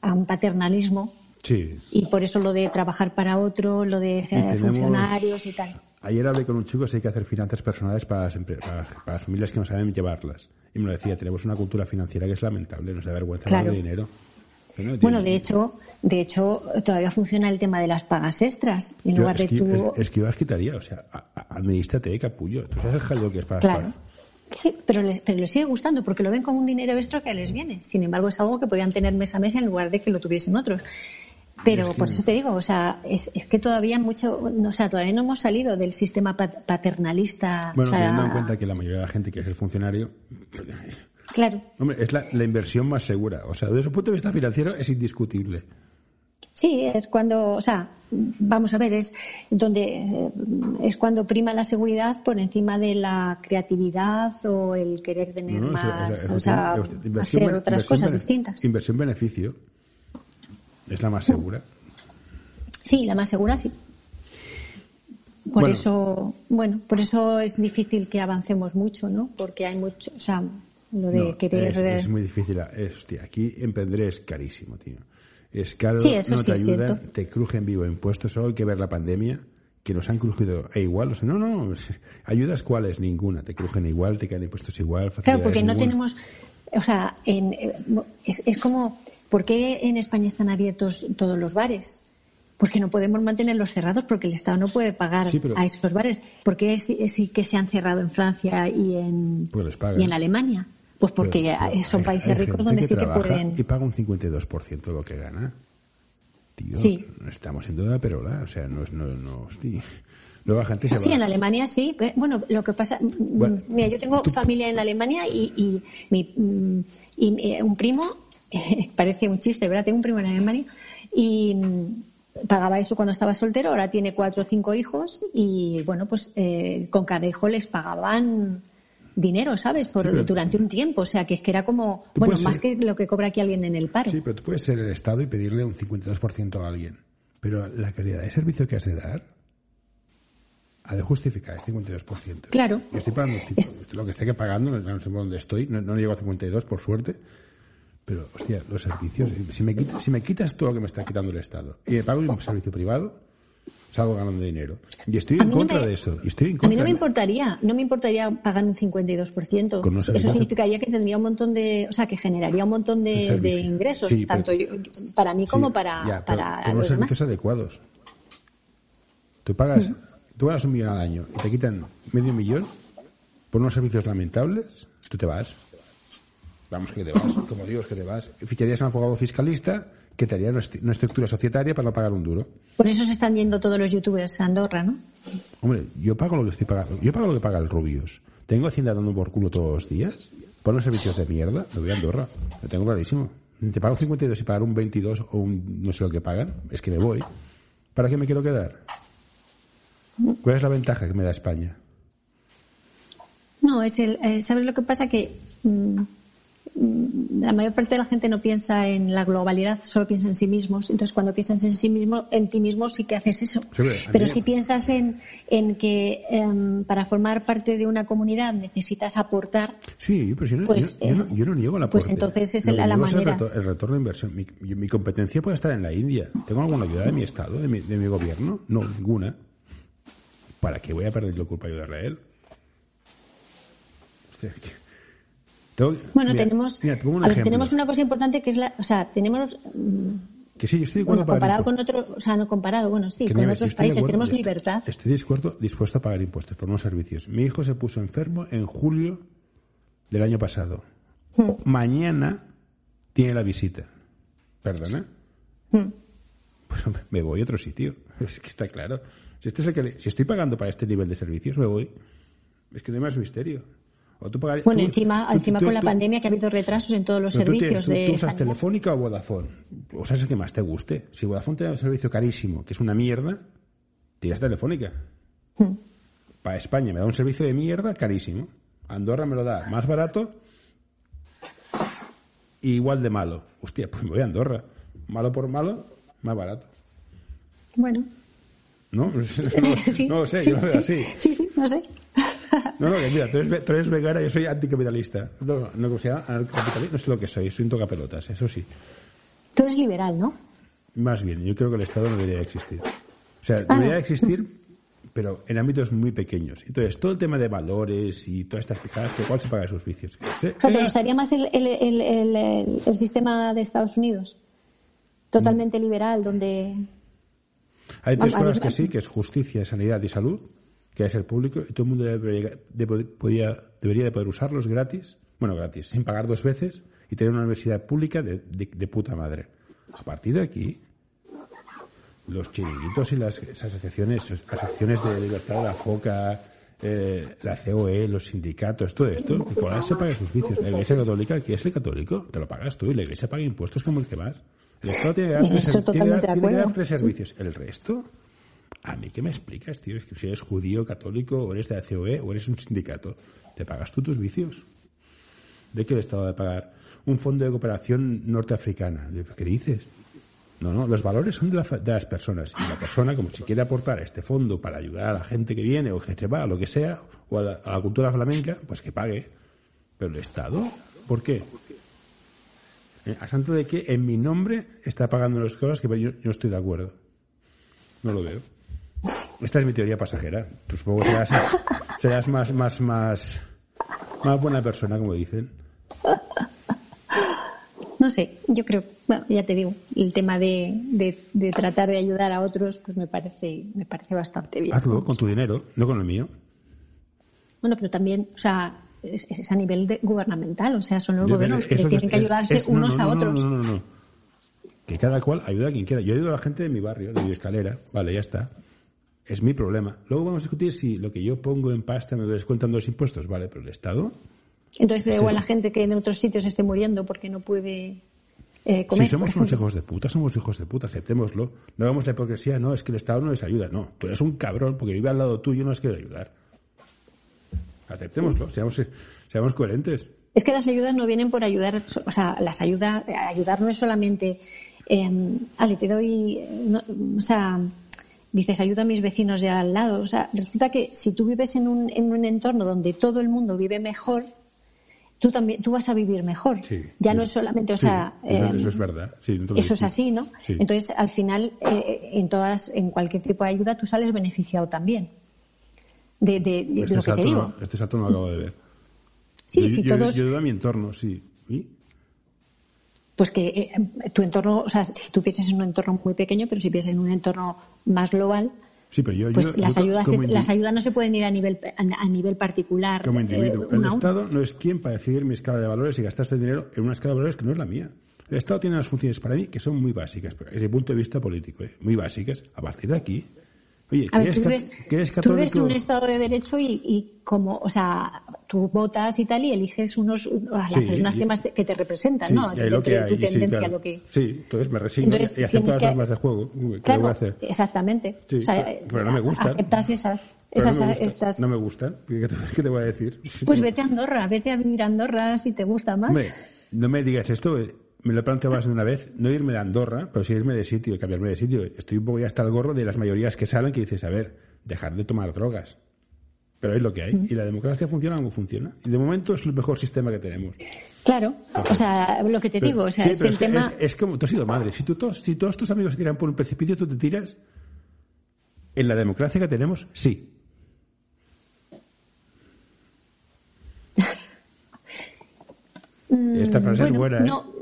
a un paternalismo Sí. y por eso lo de trabajar para otro, lo de ser tenemos- funcionarios y tal. Ayer hablé con un chico si hay que hacer finanzas personales para las, empre- para, para las familias que no saben llevarlas. Y me lo decía, tenemos una cultura financiera que es lamentable, nos da vergüenza Claro. hablar de dinero. No Bueno, de hecho, de hecho, todavía funciona el tema de las pagas extras. En lugar de es, que, tú. es, es que yo las quitaría, o sea, administrate, capullo. ¿Tú sabes el jaleo que es para Claro. Sí, pero les, pero les sigue gustando porque lo ven como un dinero extra que les viene. Sin embargo, es algo que podían tener mes a mes en lugar de que lo tuviesen otros. Pero por eso te digo, o sea, es, es que todavía mucho, o sea, todavía no hemos salido del sistema pat- paternalista. Bueno, o sea, teniendo en cuenta que la mayoría de la gente que es el funcionario, Claro, hombre, es la, la inversión más segura. O sea, desde el punto de vista financiero es indiscutible. sí, es cuando, o sea, vamos a ver, es donde eh, es cuando prima la seguridad por encima de la creatividad o el querer tener más, o sea, inversión hacer otras inversión cosas distintas. Inversión-beneficio es la más segura. Sí, la más segura sí. Por Bueno. eso, bueno, por eso es difícil que avancemos mucho, ¿no? Porque hay mucho, o sea, lo de No, querer. es, eh, es muy difícil. Es, hostia, aquí emprender es carísimo, tío. Es caro, Sí, eso no te ayuda, te crujen vivo impuestos. Solo hay que ver la pandemia, que nos han crujido e igual. O sea, no, no, ayudas cuáles, ninguna. Te crujen igual, te caen impuestos igual. Claro, porque no ninguna. tenemos, o sea, en, eh, es, es como, ¿por qué en España están abiertos todos los bares? Porque no podemos mantenerlos cerrados porque el Estado no puede pagar Sí, pero- a esos bares. ¿Por qué sí, sí que se han cerrado en Francia y en, Porque pagan. y en Alemania? Pues porque Pero- pero son países hay ricos donde sí que pueden. Y paga un 52% de lo que gana. Tío, Sí. no estamos en toda perola. O sea, no es. No, no, hostia. Luego la gente se Sí, va. en Alemania sí. Bueno, lo que pasa, mm, Bueno, mira, yo tengo familia en Alemania y, y, mi, mm, y, eh, un primo, parece un chiste, ¿verdad? Tengo un primo en Alemania y mm, pagaba eso cuando estaba soltero, ahora tiene cuatro o cinco hijos y bueno, pues eh, con cada hijo les pagaban dinero, ¿sabes? Por, Sí, durante un tiempo, o sea, que es que era como, bueno, más ser- que lo que cobra aquí alguien en el paro. Sí, pero tú puedes ser el Estado y pedirle un 52% a alguien. Pero la calidad de servicio que has de dar ha de justificar el 52%. Claro. Yo estoy pagando Es- lo que estoy pagando, no sé por dónde estoy, no, no llego a 52 por suerte. Pero, hostia, los servicios, si me, quitas, si me quitas todo lo que me está quitando el Estado y me pago un servicio privado, salgo ganando dinero. Y estoy en no contra me- de eso. Y estoy en A mí contra no me importaría, no me importaría pagar un 52%. Con Eso significaría que tendría un montón de, o sea, que generaría un montón De de, ingresos, Sí, pero- tanto yo- para mí Sí, como para, ya, para con unos los demás. servicios adecuados. Tú pagas, tú ganas un millón al año y te quitan medio millón por unos servicios lamentables, tú te vas. Vamos que te vas, como digo, que te vas. Ficharías a un abogado fiscalista que te haría una, estructura societaria para no pagar un duro. Por eso se están yendo todos los youtubers a Andorra, ¿no? Hombre, yo pago lo que estoy pagando. Yo pago lo que paga el Rubius. Tengo Hacienda dando por culo todos los días. Por unos servicios de mierda. Me voy a Andorra. Lo tengo clarísimo. Te pago 52 y pagar un 22 o un no sé lo que pagan. Es que me voy. ¿Para qué me quiero quedar? ¿Cuál es la ventaja que me da España? No, es el, eh, ¿sabes lo que pasa? Que mm, la mayor parte de la gente no piensa en la globalidad, solo piensa en sí mismos. Entonces, cuando piensas en sí mismo, en ti mismo sí que haces eso. pero si piensas en, en que em, para formar parte de una comunidad necesitas aportar, Sí, pero si no, Pues, yo, yo no, eh, yo no niego la pues entonces es la- la el, manera. retor- el retorno de inversión. Mi, mi competencia puede estar en la India. ¿Tengo alguna ayuda de mi Estado, de mi, de mi gobierno? No, ninguna. ¿Para qué voy a perder la culpa de ayudarle a él? Hostia, tengo- bueno, mira, tenemos, mira, te pongo un a ver, ejemplo. tenemos una cosa importante que es la, o sea, tenemos, mm, Que sí, yo estoy de acuerdo bueno, para comparado con otro, o sea, no comparado, bueno, sí, con nivel, otros países acuerdo, tenemos estoy- libertad. Estoy dispuesto, dispuesto a pagar impuestos por unos servicios. Mi hijo se puso enfermo en julio del año pasado. Hmm. Mañana tiene la visita. ¿Perdona? Mm. Pues me voy a otro sitio. Es que está claro. Si, este es el que le- si estoy pagando para este nivel de servicios, me voy. Es que no hay más misterio. Tú Bueno, tú- encima, tú- encima con la pandemia que ha habido retrasos en todos los servicios de tú usas. Telefónica o Vodafone. O sea, es el que más te guste. Si Vodafone te da un servicio carísimo, que es una mierda, tiras Telefónica. Mm. Para España me da un servicio de mierda carísimo. Andorra me lo da más barato y igual de malo. Hostia, pues me voy a Andorra. Malo por malo, más barato. Bueno, ¿No? No, sí, no lo sé, sí, yo lo veo así. sí, sí, sí, no sé. No, no, que mira, tú eres, tú eres vegana, yo soy anticapitalista. No, no, no, no sé lo que soy, soy un tocapelotas, eso sí. Tú eres liberal, ¿no? Más bien, yo creo que el Estado no debería existir. O sea, Ah, debería no. existir, pero en ámbitos muy pequeños. Entonces, todo el tema de valores y todas estas picadas, que cuál se paga sus vicios. Eh, O sea, ¿te gustaría más el, el, el, el- sistema de Estados Unidos? Totalmente liberal, donde... Hay tres cosas que sí, que es justicia, sanidad y salud, que es el público, y todo el mundo debería de, podía- debería de poder usarlos gratis, bueno, gratis, sin pagar dos veces, y tener una universidad pública de, de- de puta madre. A partir de aquí, los chiringuitos y las asociaciones, asociaciones de libertad de la foca, eh, la COE, los sindicatos, todo esto, con se paga sus vicios. La Iglesia Católica, ¿qué es el católico? Te lo pagas tú y la Iglesia paga impuestos como el que más. El Estado tiene que dar, tres, tiene que dar- tres servicios. El resto, a mí qué me explicas, tío, es que si eres judío, católico, o eres de la COE, o eres un sindicato, te pagas tú tus vicios. ¿De qué el Estado a pagar? Un fondo de cooperación norteafricana. ¿Qué dices? No, no, los valores son de, la de las personas. Y la persona, como si quiere aportar a este fondo para ayudar a la gente que viene o que se va, o lo que sea, o a la, cultura flamenca, pues que pague. Pero el Estado, ¿por qué? Eh, ¿A santo de que en mi nombre está pagando las cosas que yo no estoy de acuerdo? No lo veo. Esta es mi teoría pasajera. Tú supongo que serás, serás más, más, más, más buena persona, como dicen. No sé, yo creo, bueno, ya te digo, el tema de, de, de tratar de ayudar a otros, pues me parece, me parece bastante bien. Hazlo con tu dinero, no con el mío. Bueno, pero también, o sea, es, es a nivel de- gubernamental, o sea, son los Yo- gobiernos que tienen que ayudarse es- no, unos no, a no, otros. No, no, no, no. Que cada cual ayuda a quien quiera. Yo ayudo a la gente de mi barrio, de mi escalera. Vale, ya está. Es mi problema. Luego vamos a discutir si lo que yo pongo en pasta me descuentan dos impuestos. Vale, pero el Estado. Entonces, da igual la gente que en otros sitios esté muriendo porque no puede eh, comer. si somos unos hijos de puta, somos hijos de puta, aceptémoslo. No hagamos la hipocresía, no, es que el Estado no les ayuda. No, tú eres un cabrón porque vive al lado tuyo y no les quiere ayudar. Aceptémoslo, seamos, seamos coherentes. Es que las ayudas no vienen por ayudar, o sea, las ayuda, ayudar no es solamente, eh, Ale, te doy, eh, no, o sea, dices, ayuda a mis vecinos de al lado. O sea, resulta que si tú vives en un, en un entorno donde todo el mundo vive mejor, tú también, tú vas a vivir mejor. Sí, ya sí. no es solamente, o Sí, sea, eso, eh, eso es verdad. Sí, lo eso es así, ¿no? Sí. Entonces, al final, eh, en todas, en cualquier tipo de ayuda, tú sales beneficiado también. De, de- de este, lo que te digo. no, este salto no lo acabo de ver. Sí, yo, si yo- todos, yo ayudo a mi entorno, sí. ¿Y? Pues que eh, tu entorno, o sea, si tú piensas en un entorno muy pequeño, pero si piensas en un entorno más global, Sí, pero yo, pues yo- las yo ayudas, las ayudas no se pueden ir a nivel a, a nivel particular. Como eh, individuo, el. Estado no es quien para decidir mi escala de valores y gastar este dinero en una escala de valores que no es la mía. El Estado tiene unas funciones para mí que son muy básicas, pero desde el punto de vista político, ¿eh? muy básicas. A partir de aquí, oye, A ¿qué ver, tú ves, tú ves un Estado de Derecho y, y como, o sea, tú votas y tal y eliges unos, a las Sí, personas y- que, más te, que te representan, Sí, ¿no? Dentro lo que hay, tu sí, claro. lo que... Sí, entonces me resigno Entonces, y acepto las que- normas de juego. ¿Qué Claro, voy a hacer? exactamente. O sea, pero- pero no me gustan. Aceptas esas, esas no, me gustan, estas. no me gustan. ¿Qué te, qué te voy a decir? Pues vete a Andorra, vete a vivir a Andorra si te gusta más. Hombre, no me digas esto, eh, me lo he planteado más de una vez, no irme de Andorra, pero sí irme de sitio, cambiarme de sitio. Estoy un poco ya hasta el gorro de las mayorías que salen que dices, a ver, dejar de tomar drogas. Pero es lo que hay. Mm. Y la democracia funciona como funciona. Y de momento es el mejor sistema que tenemos. Claro, o sea, lo que te digo, o sea, Sí, es el es, que tema. es- es como tú has sido madre. Si, tú, todos, si todos tus amigos se tiran por un precipicio, tú te tiras. En la democracia que tenemos, sí. Esta frase es Mm, buena, ¿eh? no,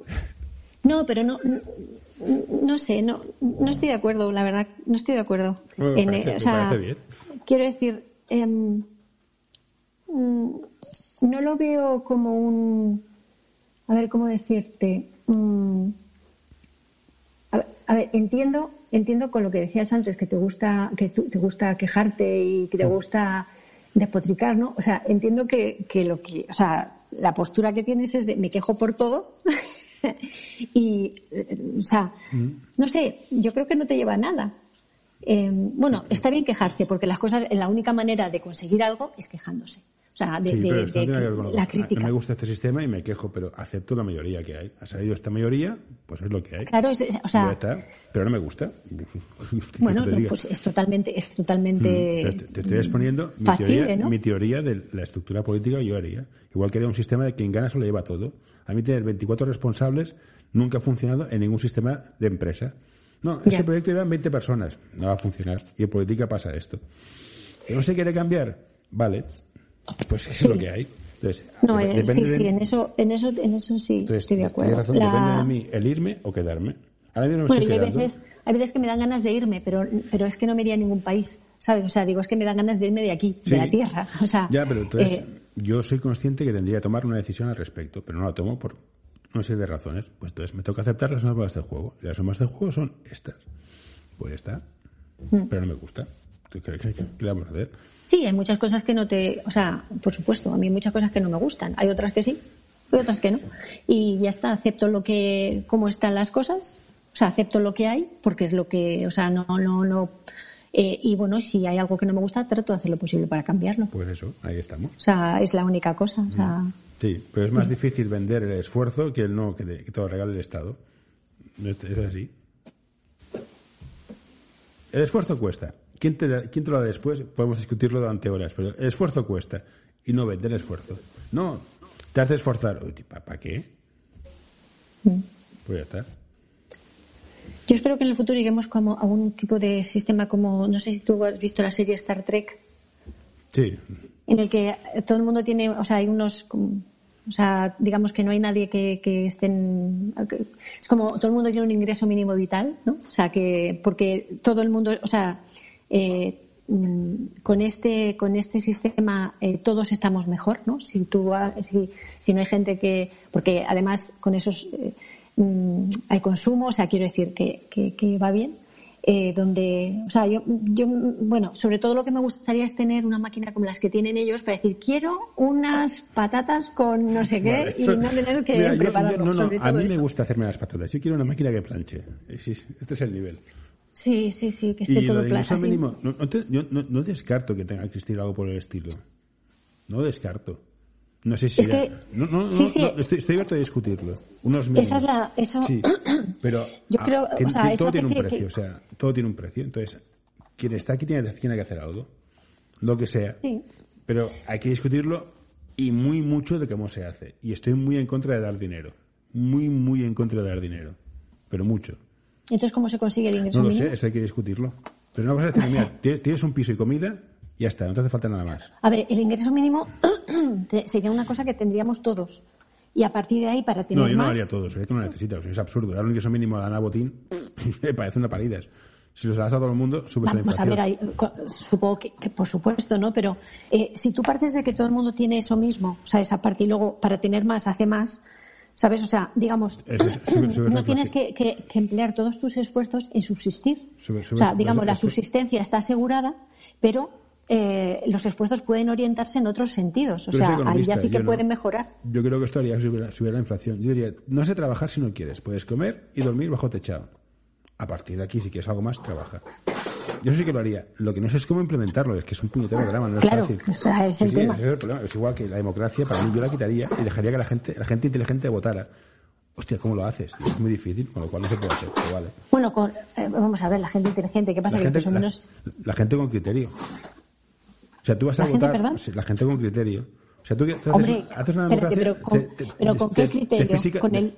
no, pero no, no, no sé, no, no estoy de acuerdo, la verdad, no estoy de acuerdo. Bueno, me En, parece- eh, o me sea, parece bien. quiero decir, em, mm, no lo veo como un, a ver cómo decirte, mm, a ver, entiendo, entiendo con lo que decías antes, que te gusta, que te gusta quejarte y que te gusta despotricar, ¿no? O sea, entiendo que, que lo que, o sea, la postura que tienes es de me quejo por todo y, o sea, mm. no sé, yo creo que no te lleva a nada. Eh, bueno, está bien quejarse porque las cosas, la única manera de conseguir algo es quejándose. O sea, de, la crítica. A me gusta este sistema y me quejo, pero acepto la mayoría que hay. Ha salido esta mayoría, pues es lo que hay. Claro, o sea, pero no me gusta. Bueno, pues es totalmente, es totalmente. Mm, te, estoy exponiendo mi, teoría, mi teoría de la estructura política yo haría. Igual que haría un sistema de quien gana se lo lleva todo. A mí tener 24 responsables nunca ha funcionado en ningún sistema de empresa. No, este proyecto lleva 20 personas. No va a funcionar. Y en política pasa esto. ¿No se quiere cambiar? Vale. Pues es lo que hay. Entonces, no, eh, sí, sí, en eso, en eso, en eso sí estoy de acuerdo. Razón, Depende de mí el irme o quedarme. Ahora mismo bueno, hay veces, hay veces que me dan ganas de irme, pero, pero es que no me iría a ningún país, ¿sabes? O sea, digo, es que me dan ganas de irme de aquí, de la tierra. O sea, ya, pero entonces, eh, yo soy consciente que tendría que tomar una decisión al respecto, pero no la tomo por no sé de razones. Pues entonces me toca aceptar las normas del juego. Y las normas del juego son estas. Pues ya está. Mm. Pero no me gusta. ¿Qué, le vamos a hacer? Sí, hay muchas cosas que no te. O sea, por supuesto, a mí hay muchas cosas que no me gustan. Hay otras que sí, y otras que no. Y ya está, acepto lo que. cómo están las cosas. O sea, acepto lo que hay, porque es lo que. O sea, no. no, no eh, y bueno, si hay algo que no me gusta, trato de hacer lo posible para cambiarlo. Pues eso, ahí estamos. O sea, es la única cosa. O sea, mm. Sí, pero es más difícil vender el esfuerzo que el no que, te lo regale el Estado. Es así. El esfuerzo cuesta. ¿Quién te, ¿Quién te lo da después? Podemos discutirlo durante horas, pero el esfuerzo cuesta. Y no vender esfuerzo. No, te hace esforzar. ¿Para qué? Mm. Pues ya está. Yo espero que en el futuro lleguemos como a un tipo de sistema como, no sé si tú has visto la serie Star Trek. Sí. En el que todo el mundo tiene, o sea, hay unos o sea, digamos que no hay nadie que, que estén. es como todo el mundo tiene un ingreso mínimo vital, ¿no? O sea, que. Porque todo el mundo. O sea, eh, mm, con este con este sistema eh, todos estamos mejor no si tú si, si no hay gente que porque además con esos eh, mm, hay consumo o sea quiero decir que, que, que va bien eh, donde, o sea, yo, yo, bueno, sobre todo lo que me gustaría es tener una máquina como las que tienen ellos para decir, quiero unas patatas con no sé qué y no tener que prepararlo. no, no, a mí me gusta hacerme las patatas. Yo quiero una máquina que planche. Este es el nivel. Sí, sí, sí, que esté todo planchado. No, yo no, descarto que tenga que existir algo por el estilo. No descarto. No sé si. no, no, no, estoy, estoy, abierto a discutirlo. Unos Esa es la. Eso... Sí, pero. Yo creo. o sea, todo tiene un precio, o sea, todo tiene un precio. Entonces, quien está aquí tiene, tiene que hacer algo. Lo que sea. Sí. Pero hay que discutirlo y muy mucho de cómo se hace. Y estoy muy en contra de dar dinero. Muy, muy en contra de dar dinero. Pero mucho. Entonces, ¿cómo se consigue el ingreso No lo sé, eso hay que discutirlo. Pero no vas a decir, mira, tienes un piso y comida, ya está, no te hace falta nada más. A ver, el ingreso mínimo sería una cosa que tendríamos todos. Y a partir de ahí, para tener No, yo no lo haría todos, es que no necesitas, es absurdo. Dar un ingreso mínimo a la Ana Botín me parece una parida. Si los das a todo el mundo, subes la inflación. Pues a ver, supongo que, por supuesto, ¿no? Pero eh, si tú partes de que todo el mundo tiene eso mismo, o sea, esa parte, y luego para tener más hace más, ¿sabes? O sea, digamos, no tienes que, que, emplear todos tus esfuerzos en subsistir. o sea, digamos, la subsistencia está asegurada, pero eh, los esfuerzos pueden orientarse en otros sentidos. O sea, ahí ya sí que pueden mejorar. Yo creo que esto haría subir la inflación. Yo diría, no sé trabajar si no quieres. Puedes comer y dormir bajo techado. A partir de aquí, si quieres algo más, trabaja. Yo sí que lo haría. Lo que no sé es cómo implementarlo. Es que es un puñetero drama, no es claro, fácil. es el tema. es igual que la democracia, para mí yo la quitaría y dejaría que la gente, la gente inteligente votara. Hostia, ¿cómo lo haces? Es muy difícil, con lo cual no se puede hacer. vale. Bueno, eh, vamos a ver, la gente inteligente, ¿qué pasa? La, que gente, menos... la gente con criterio. O sea, tú vas a votar. la gente con criterio. O sea, tú, haces, una democracia. Pero, con, qué criterio? ¿Con, el,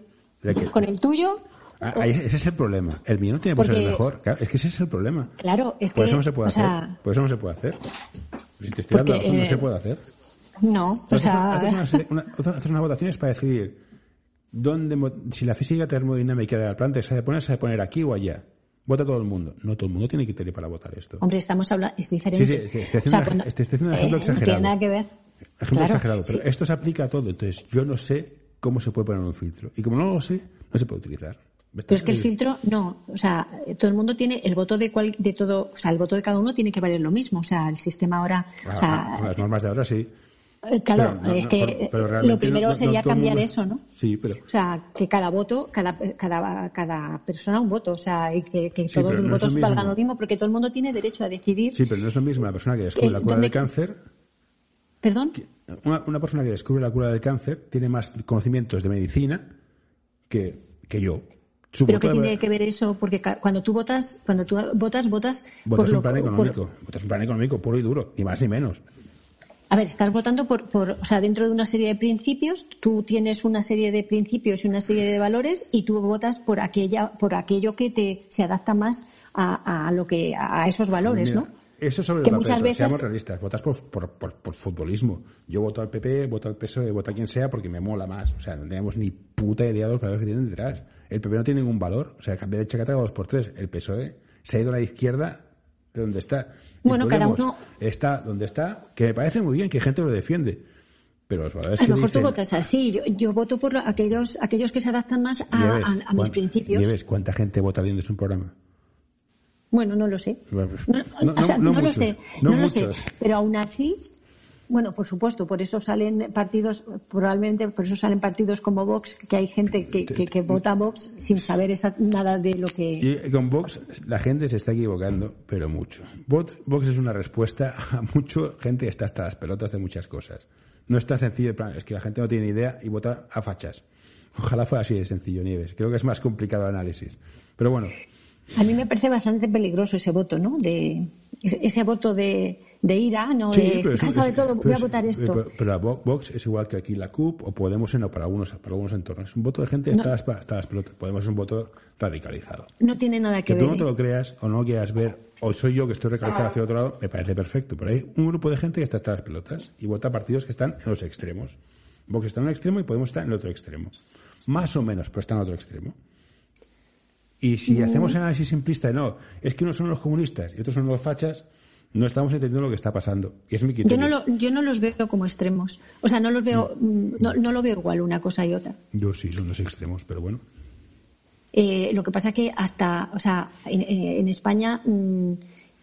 ¿Con el tuyo? Ah, ese es el problema. El mío no tiene por ser el mejor. es que ese es el problema. Claro, es que. Por eso no se puede hacer. Por eso no se puede hacer. Si te estoy dando no se puede hacer. No, o sea. Haces una, haces una votación es para decidir dónde, si la física termodinámica de la planta se ha de poner, se ha de poner aquí o allá. Vota todo el mundo. No todo el mundo tiene criterio para votar esto. Hombre, estamos hablando. Es diferente. Sí, sí, estoy haciendo, un ejemplo exagerado. No tiene nada que ver. Ejemplo exagerado. Pero esto se aplica a todo. Entonces, yo no sé cómo se puede poner un filtro. Y como no lo sé, no se puede utilizar. Pero es que el filtro, no. O sea, todo el mundo tiene el voto de cual, de todo, o sea, el voto de cada uno tiene que valer lo mismo. O sea, el sistema ahora. o sea, Con las normas de ahora sí. eh, Claro, Pero es que pero- pero lo primero no- sería cambiar mundo- eso, ¿no? Sí, pero. O sea, que cada voto, cada, cada, cada persona un voto, o sea, y que, que Sí, todos los no es lo votos valgan lo mismo, porque todo el mundo tiene derecho a decidir. Sí, pero no es lo mismo la persona que descubre Eh, la cura ¿dónde- del cáncer. ¿Perdón? Una, una persona que descubre la cura del cáncer tiene más conocimientos de medicina que, que yo. Su Pero ¿qué voto- tiene que ver eso? Porque cuando tú votas, cuando tú votas, votas, Votas por un plan lo- por- económico. Votas un plan económico puro y duro, ni más ni menos. A ver, estás votando por, por, o sea, dentro de una serie de principios, tú tienes una serie de principios y una serie de valores y tú votas por aquella, por aquello que te se adapta más a, a lo que, a esos valores, Mira, ¿no? Eso sobre Que el muchas veces- seamos realistas. Votas por, por, por, por futbolismo. Yo voto al PP, voto al PSOE, voto a quien sea porque me mola más. O sea, no tenemos ni puta idea de los valores que tienen detrás. El PP no tiene ningún valor. O sea, cambia de chacata dos por tres. El PSOE se ha ido a la izquierda de donde está. Bueno, cada uno- Está donde está, que me parece muy bien que gente lo defiende. Pero los valores A lo mejor tú dicen- votas así. Yo, yo voto por aquellos, aquellos que se adaptan más a, Nieves, a- a mis ¿cuán- principios. Nieves, ¿cuánta gente vota viendo un programa? Bueno, no lo sé. No, no- o sea, no no lo sé, no lo sé. Pero aún así, bueno, por supuesto, por eso salen partidos, probablemente por eso salen partidos como Vox, que hay gente que, que, que vota Vox sin saber esa- nada de lo que. Y con Vox la gente se está equivocando, pero mucho. Vox, Vox es una respuesta a mucha gente que está hasta las pelotas de muchas cosas. No es tan sencillo, en plan, es que la gente no tiene ni idea y vota a fachas. Ojalá fuera así de sencillo, Nieves. Creo que es más complicado el análisis. Pero bueno, A mí me parece bastante peligroso ese voto, ¿no? De ese, ese voto de, de ira, ¿no? Sí, de, estoy es- cansado de todo, voy a votar esto. Pero, pero Vox es igual que aquí la CUP o Podemos en, para algunos, para algunos entornos. Es un voto de gente que está, hasta, hasta las pelotas. Podemos es un voto radicalizado. No tiene nada que, Que tú ver. no te ¿eh? lo creas o no quieras ver, o soy yo que estoy recalcado hacia otro lado, me parece perfecto. Pero hay un grupo de gente que está hasta las pelotas y vota partidos que están en los extremos. Vox está en un extremo y Podemos estar en el otro extremo. Más o menos, pero está en otro extremo. Y si Mm. hacemos análisis simplista de no, es que unos son los comunistas y otros son los fachas, no estamos entendiendo lo que está pasando. Y es mi Yo no, lo, yo no los veo como extremos. O sea, no los veo, mm, no, no lo veo igual una cosa y otra. Yo sí, son los extremos, pero bueno. Eh, lo que pasa que hasta, o sea, en, eh, en España mm,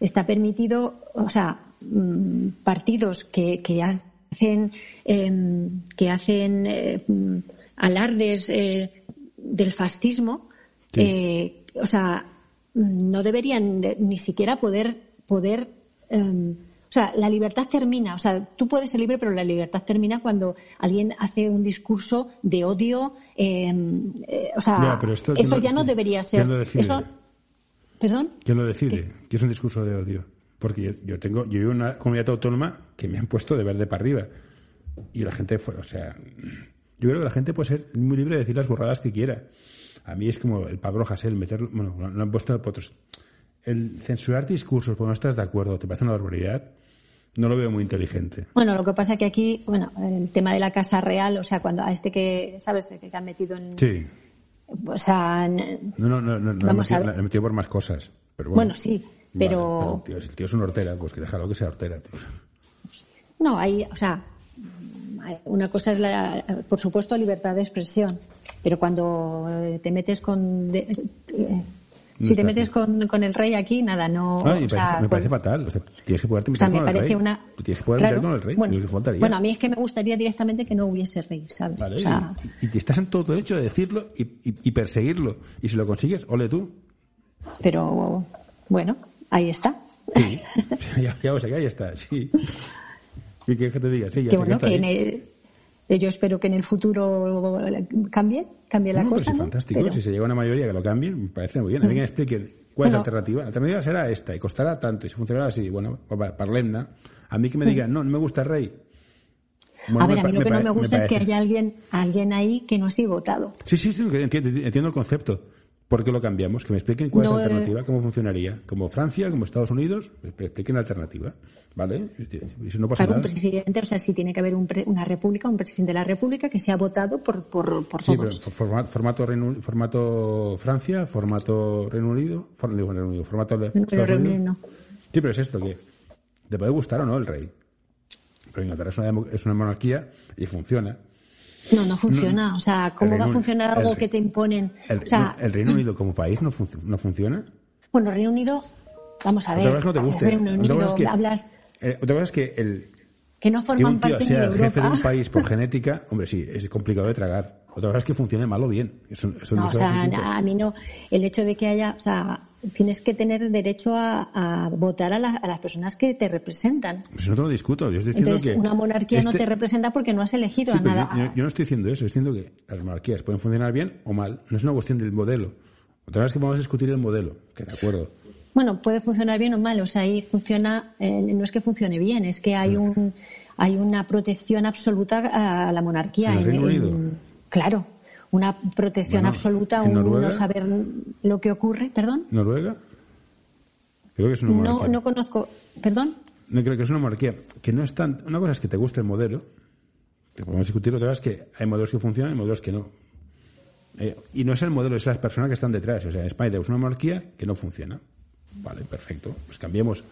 está permitido, o sea, mm, partidos que, que hacen, em, que hacen eh, mm, alardes eh, del fascismo, Sí. eh, o sea, no deberían de- ni siquiera poder, poder, em, o sea, la libertad termina, o sea, tú puedes ser libre, pero la libertad termina cuando alguien hace un discurso de odio, em, eh, o sea, Ya, pero esto, ¿quién eso lo- ya no debería ser. quién lo decide? Eso, ¿Perdón? ¿Quién lo decide? ¿Qué es un discurso de odio? Porque yo, yo tengo, yo vivo en una comunidad autónoma que me han puesto de verde para arriba. Y la gente fue, o sea, yo creo que la gente puede ser muy libre de decir las burradas que quiera. A mí es como el Pablo Hasél, meterlo, bueno, lo han puesto otros. El censurar discursos cuando no estás de acuerdo, te parece una barbaridad, no lo veo muy inteligente. Bueno, lo que pasa que aquí, bueno, el tema de la Casa Real, o sea, cuando a este que, ¿sabes? Que han metido en. Sí. O sea, en- No, no, no, no, no Vamos he a metido, ver. lo he metido por más cosas. Pero bueno, Bueno, sí, pero- Vale, tío, si el tío es un hortera, pues que déjalo que sea hortera, tío. no, hay, o sea, una cosa es la, por supuesto, libertad de expresión, pero cuando eh, te metes con, de- eh, si te metes con, con el rey aquí, nada, no. Ah, y me, o sea, parece, me con- parece fatal. O sea, tienes que poderte O meter sea, con me el parece rey. una. Tienes que poder Claro, meter con el rey. Bueno, bueno, a mí es que me gustaría directamente que no hubiese rey, ¿sabes? Vale, O sea, y, y- estás en todo derecho de decirlo y, y- y perseguirlo. Y si lo consigues, ole tú. pero bueno, ahí está. Sí. ya, ya, o sea, que ahí está, sí. ¿Y qué que te diga? Sí, ya que bueno, que el- eh, yo espero que en el futuro cambie, cambie la No, cosa. sí, ¿no? fantástico. Pero- Si se llega a una mayoría que lo cambien, me parece muy bien. A mí que me expliquen cuál es la alternativa. La alternativa será esta y costará tanto y si funcionará así, bueno, pa- parlemna. A mí que me digan, no, no me gusta el rey. Bueno, a ver, a mí lo que no me gusta es que haya alguien, alguien ahí que no ha sido votado. Sí, sí, sí, entiendo, entiendo el concepto. ¿Por qué lo cambiamos? Que me expliquen cuál No, es la eh, alternativa, cómo funcionaría. Como Francia, como Estados Unidos, me me expliquen la alternativa. ¿Vale? Si no pasa un nada. presidente, o sea, si tiene que haber un pre- una república, un presidente de la república que sea votado por, por, por Sí, pero formato, formato, Reino- formato Francia, formato Reino Unido, for- digo, Reino Unido, formato de pero Estados Reino Unidos. Unido no. Sí, pero es esto que te puede gustar o no el rey. Pero Inglaterra es una, es una monarquía y funciona. No, no funciona. o sea, ¿cómo va a funcionar algo que te imponen? El, o sea, ¿El Reino Unido como país no, no funciona? Bueno, Reino Unido, vamos a ver. Otra cosa no te guste. Reino Unido, que, hablas... Eh, otra cosa es que el, que no forman que un tío parte sea de el Europa. jefe de un país por genética, hombre, sí, es complicado de tragar. Otra cosa es que funcione mal o bien. Eso, eso No, o sea, a mí no. El hecho de que haya, o sea, tienes que tener derecho a, a votar a, la- a las personas que te representan. Pues no te lo discuto. Yo estoy diciendo Entonces, que una monarquía no este- te representa porque no has elegido Sí, a nada. yo, yo- no estoy diciendo eso. Estoy diciendo que las monarquías pueden funcionar bien o mal. No es una cuestión del modelo. Otra vez que vamos a discutir el modelo. Que de acuerdo. Bueno, puede funcionar bien o mal. O sea, ahí funciona, eh, no es que funcione bien, es que hay un, hay una protección absoluta a la monarquía. ¿En el Reino Unido? Claro, una protección Bueno, absoluta, ¿en un Noruega? no saber lo que ocurre. ¿Perdón? ¿Noruega? Creo que es una No, monarquía. no conozco. ¿Perdón? No creo que es una monarquía. Que no es tan. Una cosa es que te guste el modelo. Que podemos discutir. Otra es que hay modelos que funcionan y modelos que no. Eh, y no es el modelo, es las personas que están detrás. O sea, España tenemos una monarquía que no funciona. Vale, perfecto. Pues cambiemos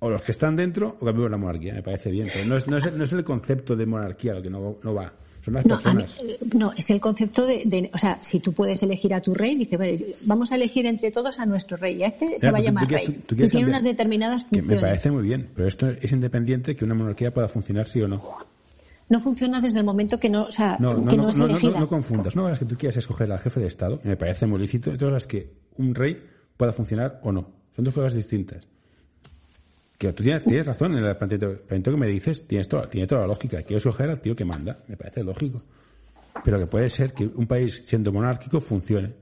o los que están dentro o cambiemos la monarquía. Me parece bien. Pero no es, no es, el- no es el concepto de monarquía lo que no, no va. Son las No, mí- personas. eh, no, es el concepto de, de- o sea, si tú puedes elegir a tu rey, dice, vale, vamos a elegir entre todos a nuestro rey, y a este se va a tú llamar rey. tú- tú y tiene cambiar. unas determinadas Que funciones. me parece muy bien. Pero esto es independiente que una monarquía pueda funcionar sí o no. No funciona desde el momento que no, o sea, No, no, que no, no, es elegida. no, no confundas. No es que tú quieras escoger al jefe de Estado, me parece muy lícito. Y todas las que un rey pueda funcionar o no. Son dos cosas distintas. Que tú tienes, tienes razón en el planteamiento, que me dices, tienes toda, tiene toda la lógica. Quiero escoger al tío que manda, me parece lógico. Pero que puede ser que un país, siendo monárquico, funcione.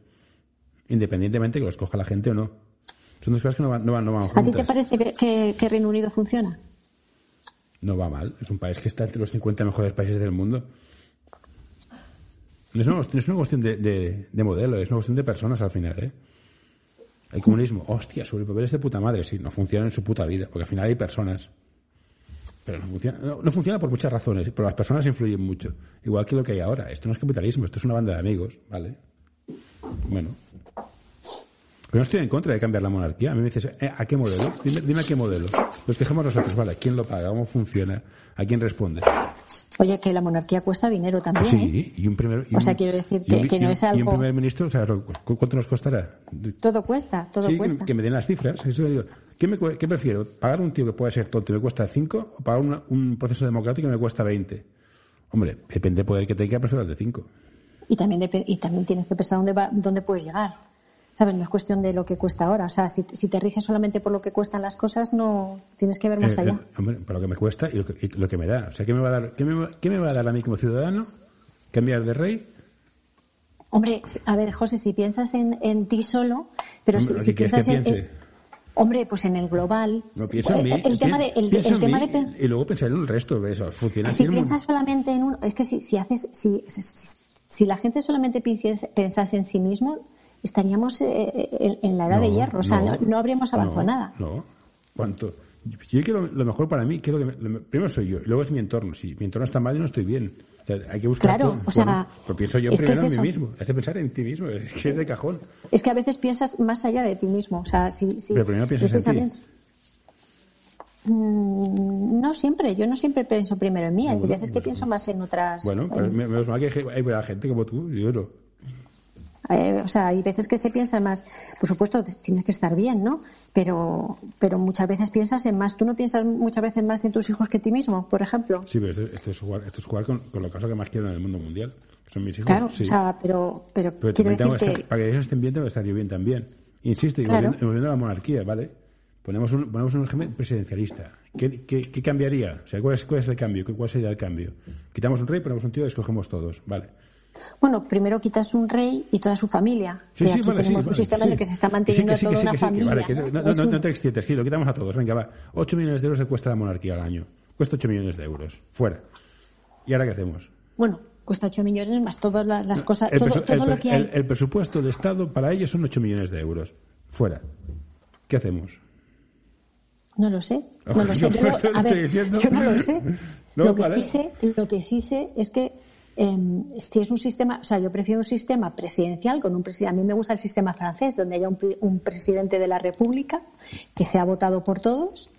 Independientemente que lo escoja la gente o no. Son dos cosas que no van, no van, no van ¿A ti te juntas. parece que, que- que Reino Unido funciona? No va mal. Es un país que está entre los 50 mejores países del mundo. No es una, no es una cuestión de, de- de modelo, es una cuestión de personas al final, ¿eh? El comunismo, hostia, sobre el papel es de puta madre, sí, no funciona en su puta vida, porque al final hay personas. Pero no funciona, no, no funciona por muchas razones, pero las personas influyen mucho. Igual que lo que hay ahora. Esto no es capitalismo, esto es una banda de amigos, ¿vale? Bueno. Pero no estoy en contra de cambiar la monarquía. A mí me dices, ¿eh, ¿a qué modelo? Dime, dime a qué modelo. Los quejamos nosotros, ¿vale? ¿Quién lo paga? ¿Cómo funciona? ¿A quién responde? Oye, que la monarquía cuesta dinero también, ¿eh? Sí, y un primer... y O sea, un- quiero decir un- que- no un- es Y un algo- primer ministro, o sea, ¿cu- ¿cuánto nos costará? Todo cuesta, todo sí, cuesta. Que, me den las cifras. Eso digo. ¿Qué, me cue- qué prefiero? ¿Pagar un tío que puede ser tonto y me cuesta 5 o pagar una- un proceso democrático que me cuesta 20? Hombre, depende del poder que tenga, el de 5. Y también, y también tienes que pensar dónde, va, dónde puedes llegar. ¿Sabes? No es cuestión de lo que cuesta ahora. O sea, si, si te riges solamente por lo que cuestan las cosas, no tienes que ver más Eh, allá. eh, hombre, para lo que me cuesta y lo que, y lo que me da. O sea, ¿qué me va a dar, qué me, qué me va a dar a mí como ciudadano? ¿Cambiar de rey? Hombre, a ver, José, si piensas en, en ti solo, pero Hombre, si, ¿qué si piensas que en, hombre, pues en el global. No pienso en mí. El, el tema de, el, tema mí de Y luego pensar en el resto. Eso, funciona así si piensas solamente en uno, es que si, si haces, si, si, la gente solamente pensase en sí mismo, estaríamos eh, en, en la edad de hierro, o sea, no, no habríamos avanzado nada. No, ¿cuánto? Si yo quiero lo mejor para mí, quiero que me- lo- primero soy yo, y luego es mi entorno. Si mi entorno está mal, yo no estoy bien. O sea, hay que buscar Claro, todo. o sea, Bueno, pues pienso yo que primero es en mí mismo. Hace pensar en ti mismo, es que es de cajón. Es que a veces piensas más allá de ti mismo, o sea, si, si Pero primero piensas en ti. precisamente- Mm, No siempre, yo no siempre pienso primero en mí, hay veces que pienso más en otras. Bueno, pero en- me- menos mal que hay hay gente como tú, yo no. Eh, o sea, hay veces que se piensa más, por supuesto, tienes que estar bien, ¿no? Pero, pero muchas veces piensas en más. Tú no piensas muchas veces más en tus hijos que en ti mismo, por ejemplo. Sí, pero esto, esto es jugar, esto es jugar con, con lo caso que más quiero en el mundo mundial, que son mis hijos. Claro, sí. o sea, pero, pero, Pero quiero decir que, para que ellos estén bien, tengo que estar yo bien también. Insisto, y Claro. volviendo, a la monarquía, ¿vale? Ponemos un, ponemos un régimen presidencialista. ¿Qué, qué, qué cambiaría? O sea, ¿cuál es, ¿cuál es el cambio? ¿Qué- ¿Cuál sería el cambio? Quitamos un rey, ponemos un tío y escogemos todos, ¿vale? Bueno, primero quitas un rey y toda su familia. Sí, sí, aquí vale, sí, tenemos un vale, sistema sí. en el que se está manteniendo sí, sí, toda sí, una sí, familia. no, un- te extiendes, sí, lo quitamos a todos. Venga, va. 8 millones de euros le cuesta la monarquía al año. Cuesta 8 millones de euros. Fuera. ¿Y ahora qué hacemos? Bueno, cuesta 8 millones más todas las, las cosas, El, todo, todo el lo que hay. el- el presupuesto de Estado para ellos son 8 millones de euros. Fuera. ¿Qué hacemos? No lo sé, no lo sé. yo no- lo a ver, estoy diciendo. yo no lo sé. No, lo, que vale. sí sé lo que sí sé es que em, si es un sistema, o sea, yo prefiero un sistema presidencial con un presidente. A mí me gusta el sistema francés, donde haya un, un presidente de la República que sea votado por todos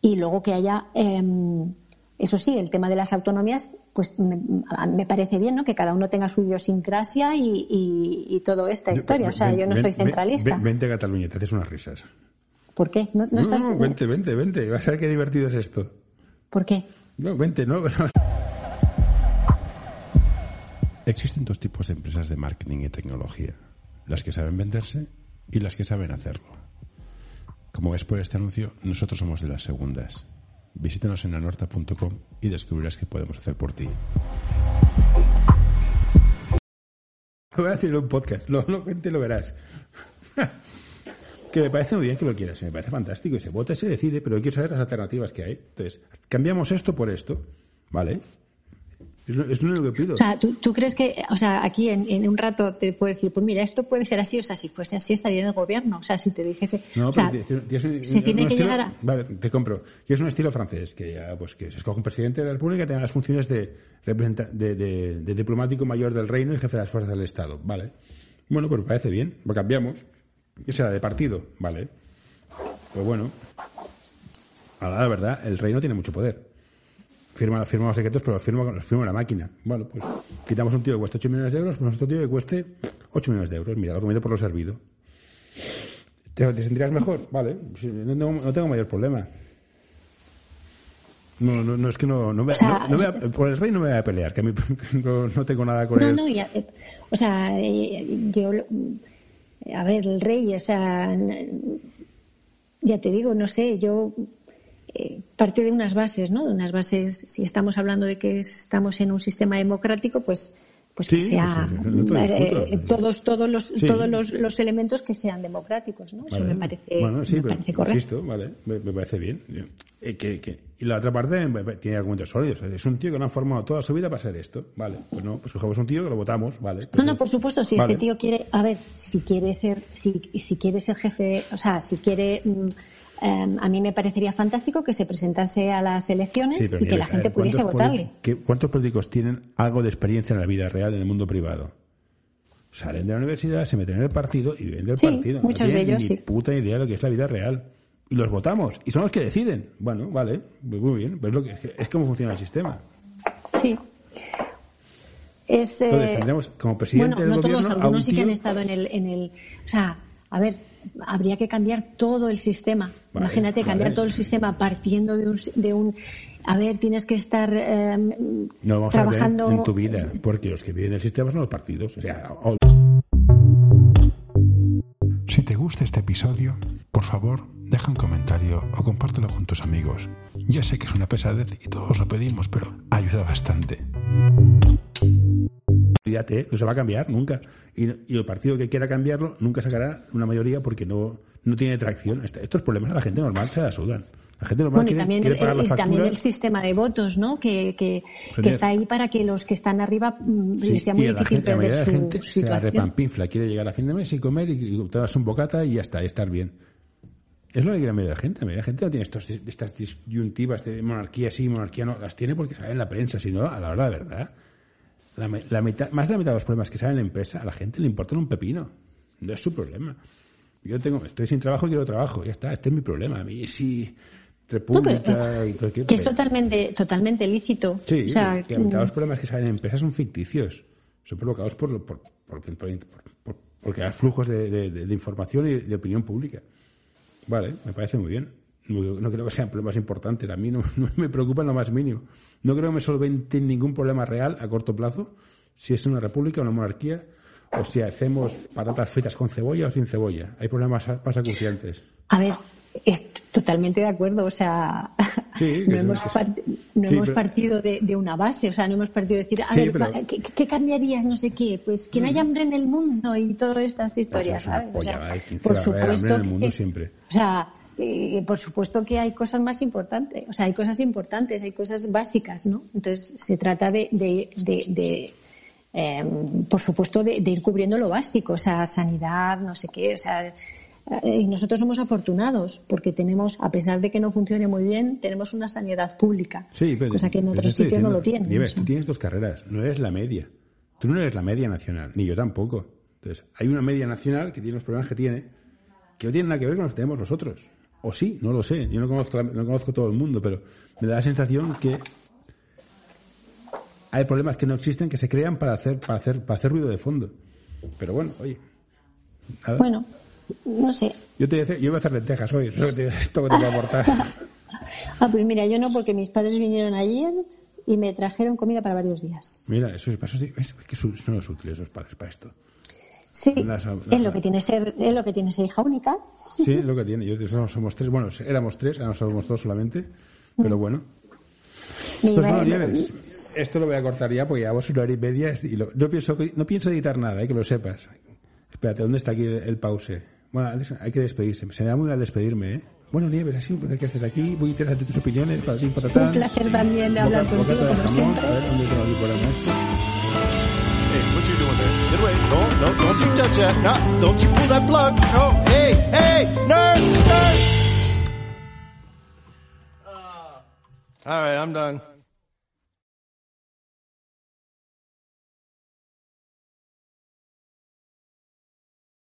y luego que haya em, Eso sí, el tema de las autonomías, pues me, parece bien, ¿no? Que cada uno tenga su idiosincrasia y, toda esta historia. o sea, yo no soy centralista. vente a Cataluña, te haces unas risas. ¿Por qué? ¿No, no, estás... vente, vente, vente. Vas a ver qué divertido es esto. ¿Por qué? No, vente, no. Existen dos tipos de empresas de marketing y tecnología. Las que saben venderse y las que saben hacerlo. Como ves por este anuncio, nosotros somos de las segundas. Visítanos en anorta.com y descubrirás qué podemos hacer por ti. Voy a hacer un podcast, lo, lo, lo verás. que me parece muy bien que lo quieras, me parece fantástico. Y se vota y se decide, pero que saber las alternativas que hay. Entonces, cambiamos esto por esto, ¿vale? Es lo único que pido. O sea, ¿tú, crees que, o sea, aquí en, un rato te puedo decir, pues mira, esto puede ser así, o sea, si fuese así estaría en el gobierno, o sea, si te dijese... No, pero se tiene que llegar a... Vale, te compro. Y es un estilo francés, que ya, pues que se escoge un presidente de la República y tenga las funciones de, de, de, diplomático mayor del reino y jefe de las fuerzas del Estado, ¿vale? Bueno, pues parece bien, lo cambiamos. Que sea de partido, ¿vale? Pues bueno, a la verdad, el reino tiene mucho poder firma, firma los secretos, pero los firma, los firma la máquina. Bueno, pues quitamos un tío que cuesta 8 millones de euros, pues otro tío que cueste 8 millones de euros. Mira, lo comido por lo servido. ¿Te, te sentirías mejor? Vale, no, tengo mayor problema. No, no, no, es que no, no, me, no, por el rey no me voy a pelear, que a mí no, tengo nada con él. No, no, ya, o sea, eh, yo, a ver, el rey, o sea, ya te digo, no sé, yo eh, parte de unas bases, ¿no? De unas bases, si estamos hablando de que estamos en un sistema democrático, pues pues que sea eh, todos todos los todos los, elementos que sean democráticos no eso me parece, bueno, sí, me parece correcto. vale me, parece bien. Eh, que, y la otra parte tiene argumentos sólidos. Es un tío que no ha formado toda su vida para ser esto. Vale pues no pues cogemos un tío que lo votamos vale. No no por supuesto si este tío quiere a ver si quiere ser si, si quiere ser jefe o sea si quiere mm, Em, a mí me parecería fantástico que se presentase a las elecciones y que la gente pudiese votarle. ¿Cuántos políticos tienen algo de experiencia en la vida real, en el mundo privado? Salen de la universidad, se meten en el partido y viven del partido. Muchos de ellos, ni puta idea de lo que es la vida real. Y los votamos. Y son los que deciden. Bueno, vale, muy bien. Lo que, es como funciona el sistema. Sí. Es, Entonces, eh, tendremos como presidente bueno, no todos, algunos sí que han estado en el, en el... O sea, a ver, habría que cambiar todo el sistema. Imagínate cambiar todo el sistema partiendo de un, a ver, tienes que estar em, trabajando en tu vida, porque los que viven el sistema son los partidos. O sea, si te gusta este episodio, por favor, deja un comentario o compártelo con tus amigos. Ya sé que es una pesadez y todos lo pedimos, pero ayuda bastante no se va a cambiar nunca. Y, el partido que quiera cambiarlo nunca sacará una mayoría porque no, no tiene tracción. Estos problemas a la gente normal se la sudan. La gente normal bueno, y también, el, también el sistema de votos, ¿no? Que, que, está ahí para que los que están arriba mm, les sea muy difícil gente, perder su gente Se la repampinfla, quiere llegar a fin de mes y comer y, te das un bocata y ya está, y estar bien. Es lo que la mayoría de la gente. La mayoría de la gente no tiene estos, estas disyuntivas de monarquía sí, monarquía no. Las tiene porque sabe en la prensa, sino a la hora de verdad la, mitad, más de la mitad de los problemas que salen en la empresa, a la gente le importan un pepino. No es su problema. Yo tengo, estoy sin trabajo y quiero trabajo. Ya está, este es mi problema. A mí sí, República y cualquier Que es totalmente, totalmente lícito. Sí, o sea, que la mitad de los problemas que salen en empresas son ficticios. Son provocados por, por, por, por crear flujos de, de, información y de opinión pública. Vale, me parece muy bien. No, creo que sean problemas importantes. A mí no, no me preocupa lo más mínimo. No creo que me solvente ningún problema real a corto plazo, si es una república o una monarquía, o si hacemos patatas fritas con cebolla o sin cebolla. Hay problemas más acuciantes. A ver, es totalmente de acuerdo. O sea, no, hemos, partido de, una base. O sea, no hemos partido de decir, a ver, ¿qué, cambiaría? No sé qué. Pues que no haya hambre en el mundo y todas estas pues historias, ¿sabes? por supuesto. En el mundo siempre. O sea, eh, por supuesto que hay cosas más importantes, o sea, hay cosas importantes, hay cosas básicas, ¿no? Entonces, se trata de, de, em, por supuesto, de, ir cubriendo lo básico, o sea, sanidad, no sé qué, o sea, eh, y nosotros somos afortunados porque tenemos, a pesar de que no funcione muy bien, tenemos una sanidad pública, sí, cosa que en otros sitios no lo tienen. Nieves, tú tienes dos carreras, no eres la media. Tú no eres la media nacional, ni yo tampoco. Entonces, hay una media nacional que tiene los problemas que tiene, que no tienen nada que ver con los que tenemos nosotros. O sí, no lo sé. Yo no conozco, no conozco todo el mundo, pero me da la sensación que hay problemas que no existen que se crean para hacer, para hacer, para hacer ruido de fondo. Pero bueno, oye. Bueno, no sé. Yo te voy a hacer, yo voy a hacer lentejas hoy, eso que esto que te voy a aportar. ah, pues mira, yo no, porque mis padres vinieron ayer y me trajeron comida para varios días. Mira, eso es, eso es, que son los útiles los padres para esto. Sí, es lo que tiene ser, es lo que tiene ser hija única. Sí, es lo que tiene. Yo somos tres, bueno, éramos tres, ahora somos dos solamente, pero mm. bueno. Pues no, Nieves, esto lo voy a cortar ya porque ya vos una hora y media y no, pienso, no pienso editar nada, eh, que lo sepas. Espérate, ¿dónde está aquí el, pause? Bueno, hay que despedirse. Se me da muy mal despedirme, ¿eh? Bueno, Nieves, ha sido un placer que estés aquí. Muy interesante tus opiniones. Para ti, para Un placer también de hablar contigo, como siempre. A ver, ¿dónde tengo aquí por el? Hey, what you doing there? Get away. No, no, don't you touch that. No, don't you pull that plug. No, hey, hey, nurse, nurse. All right, I'm done.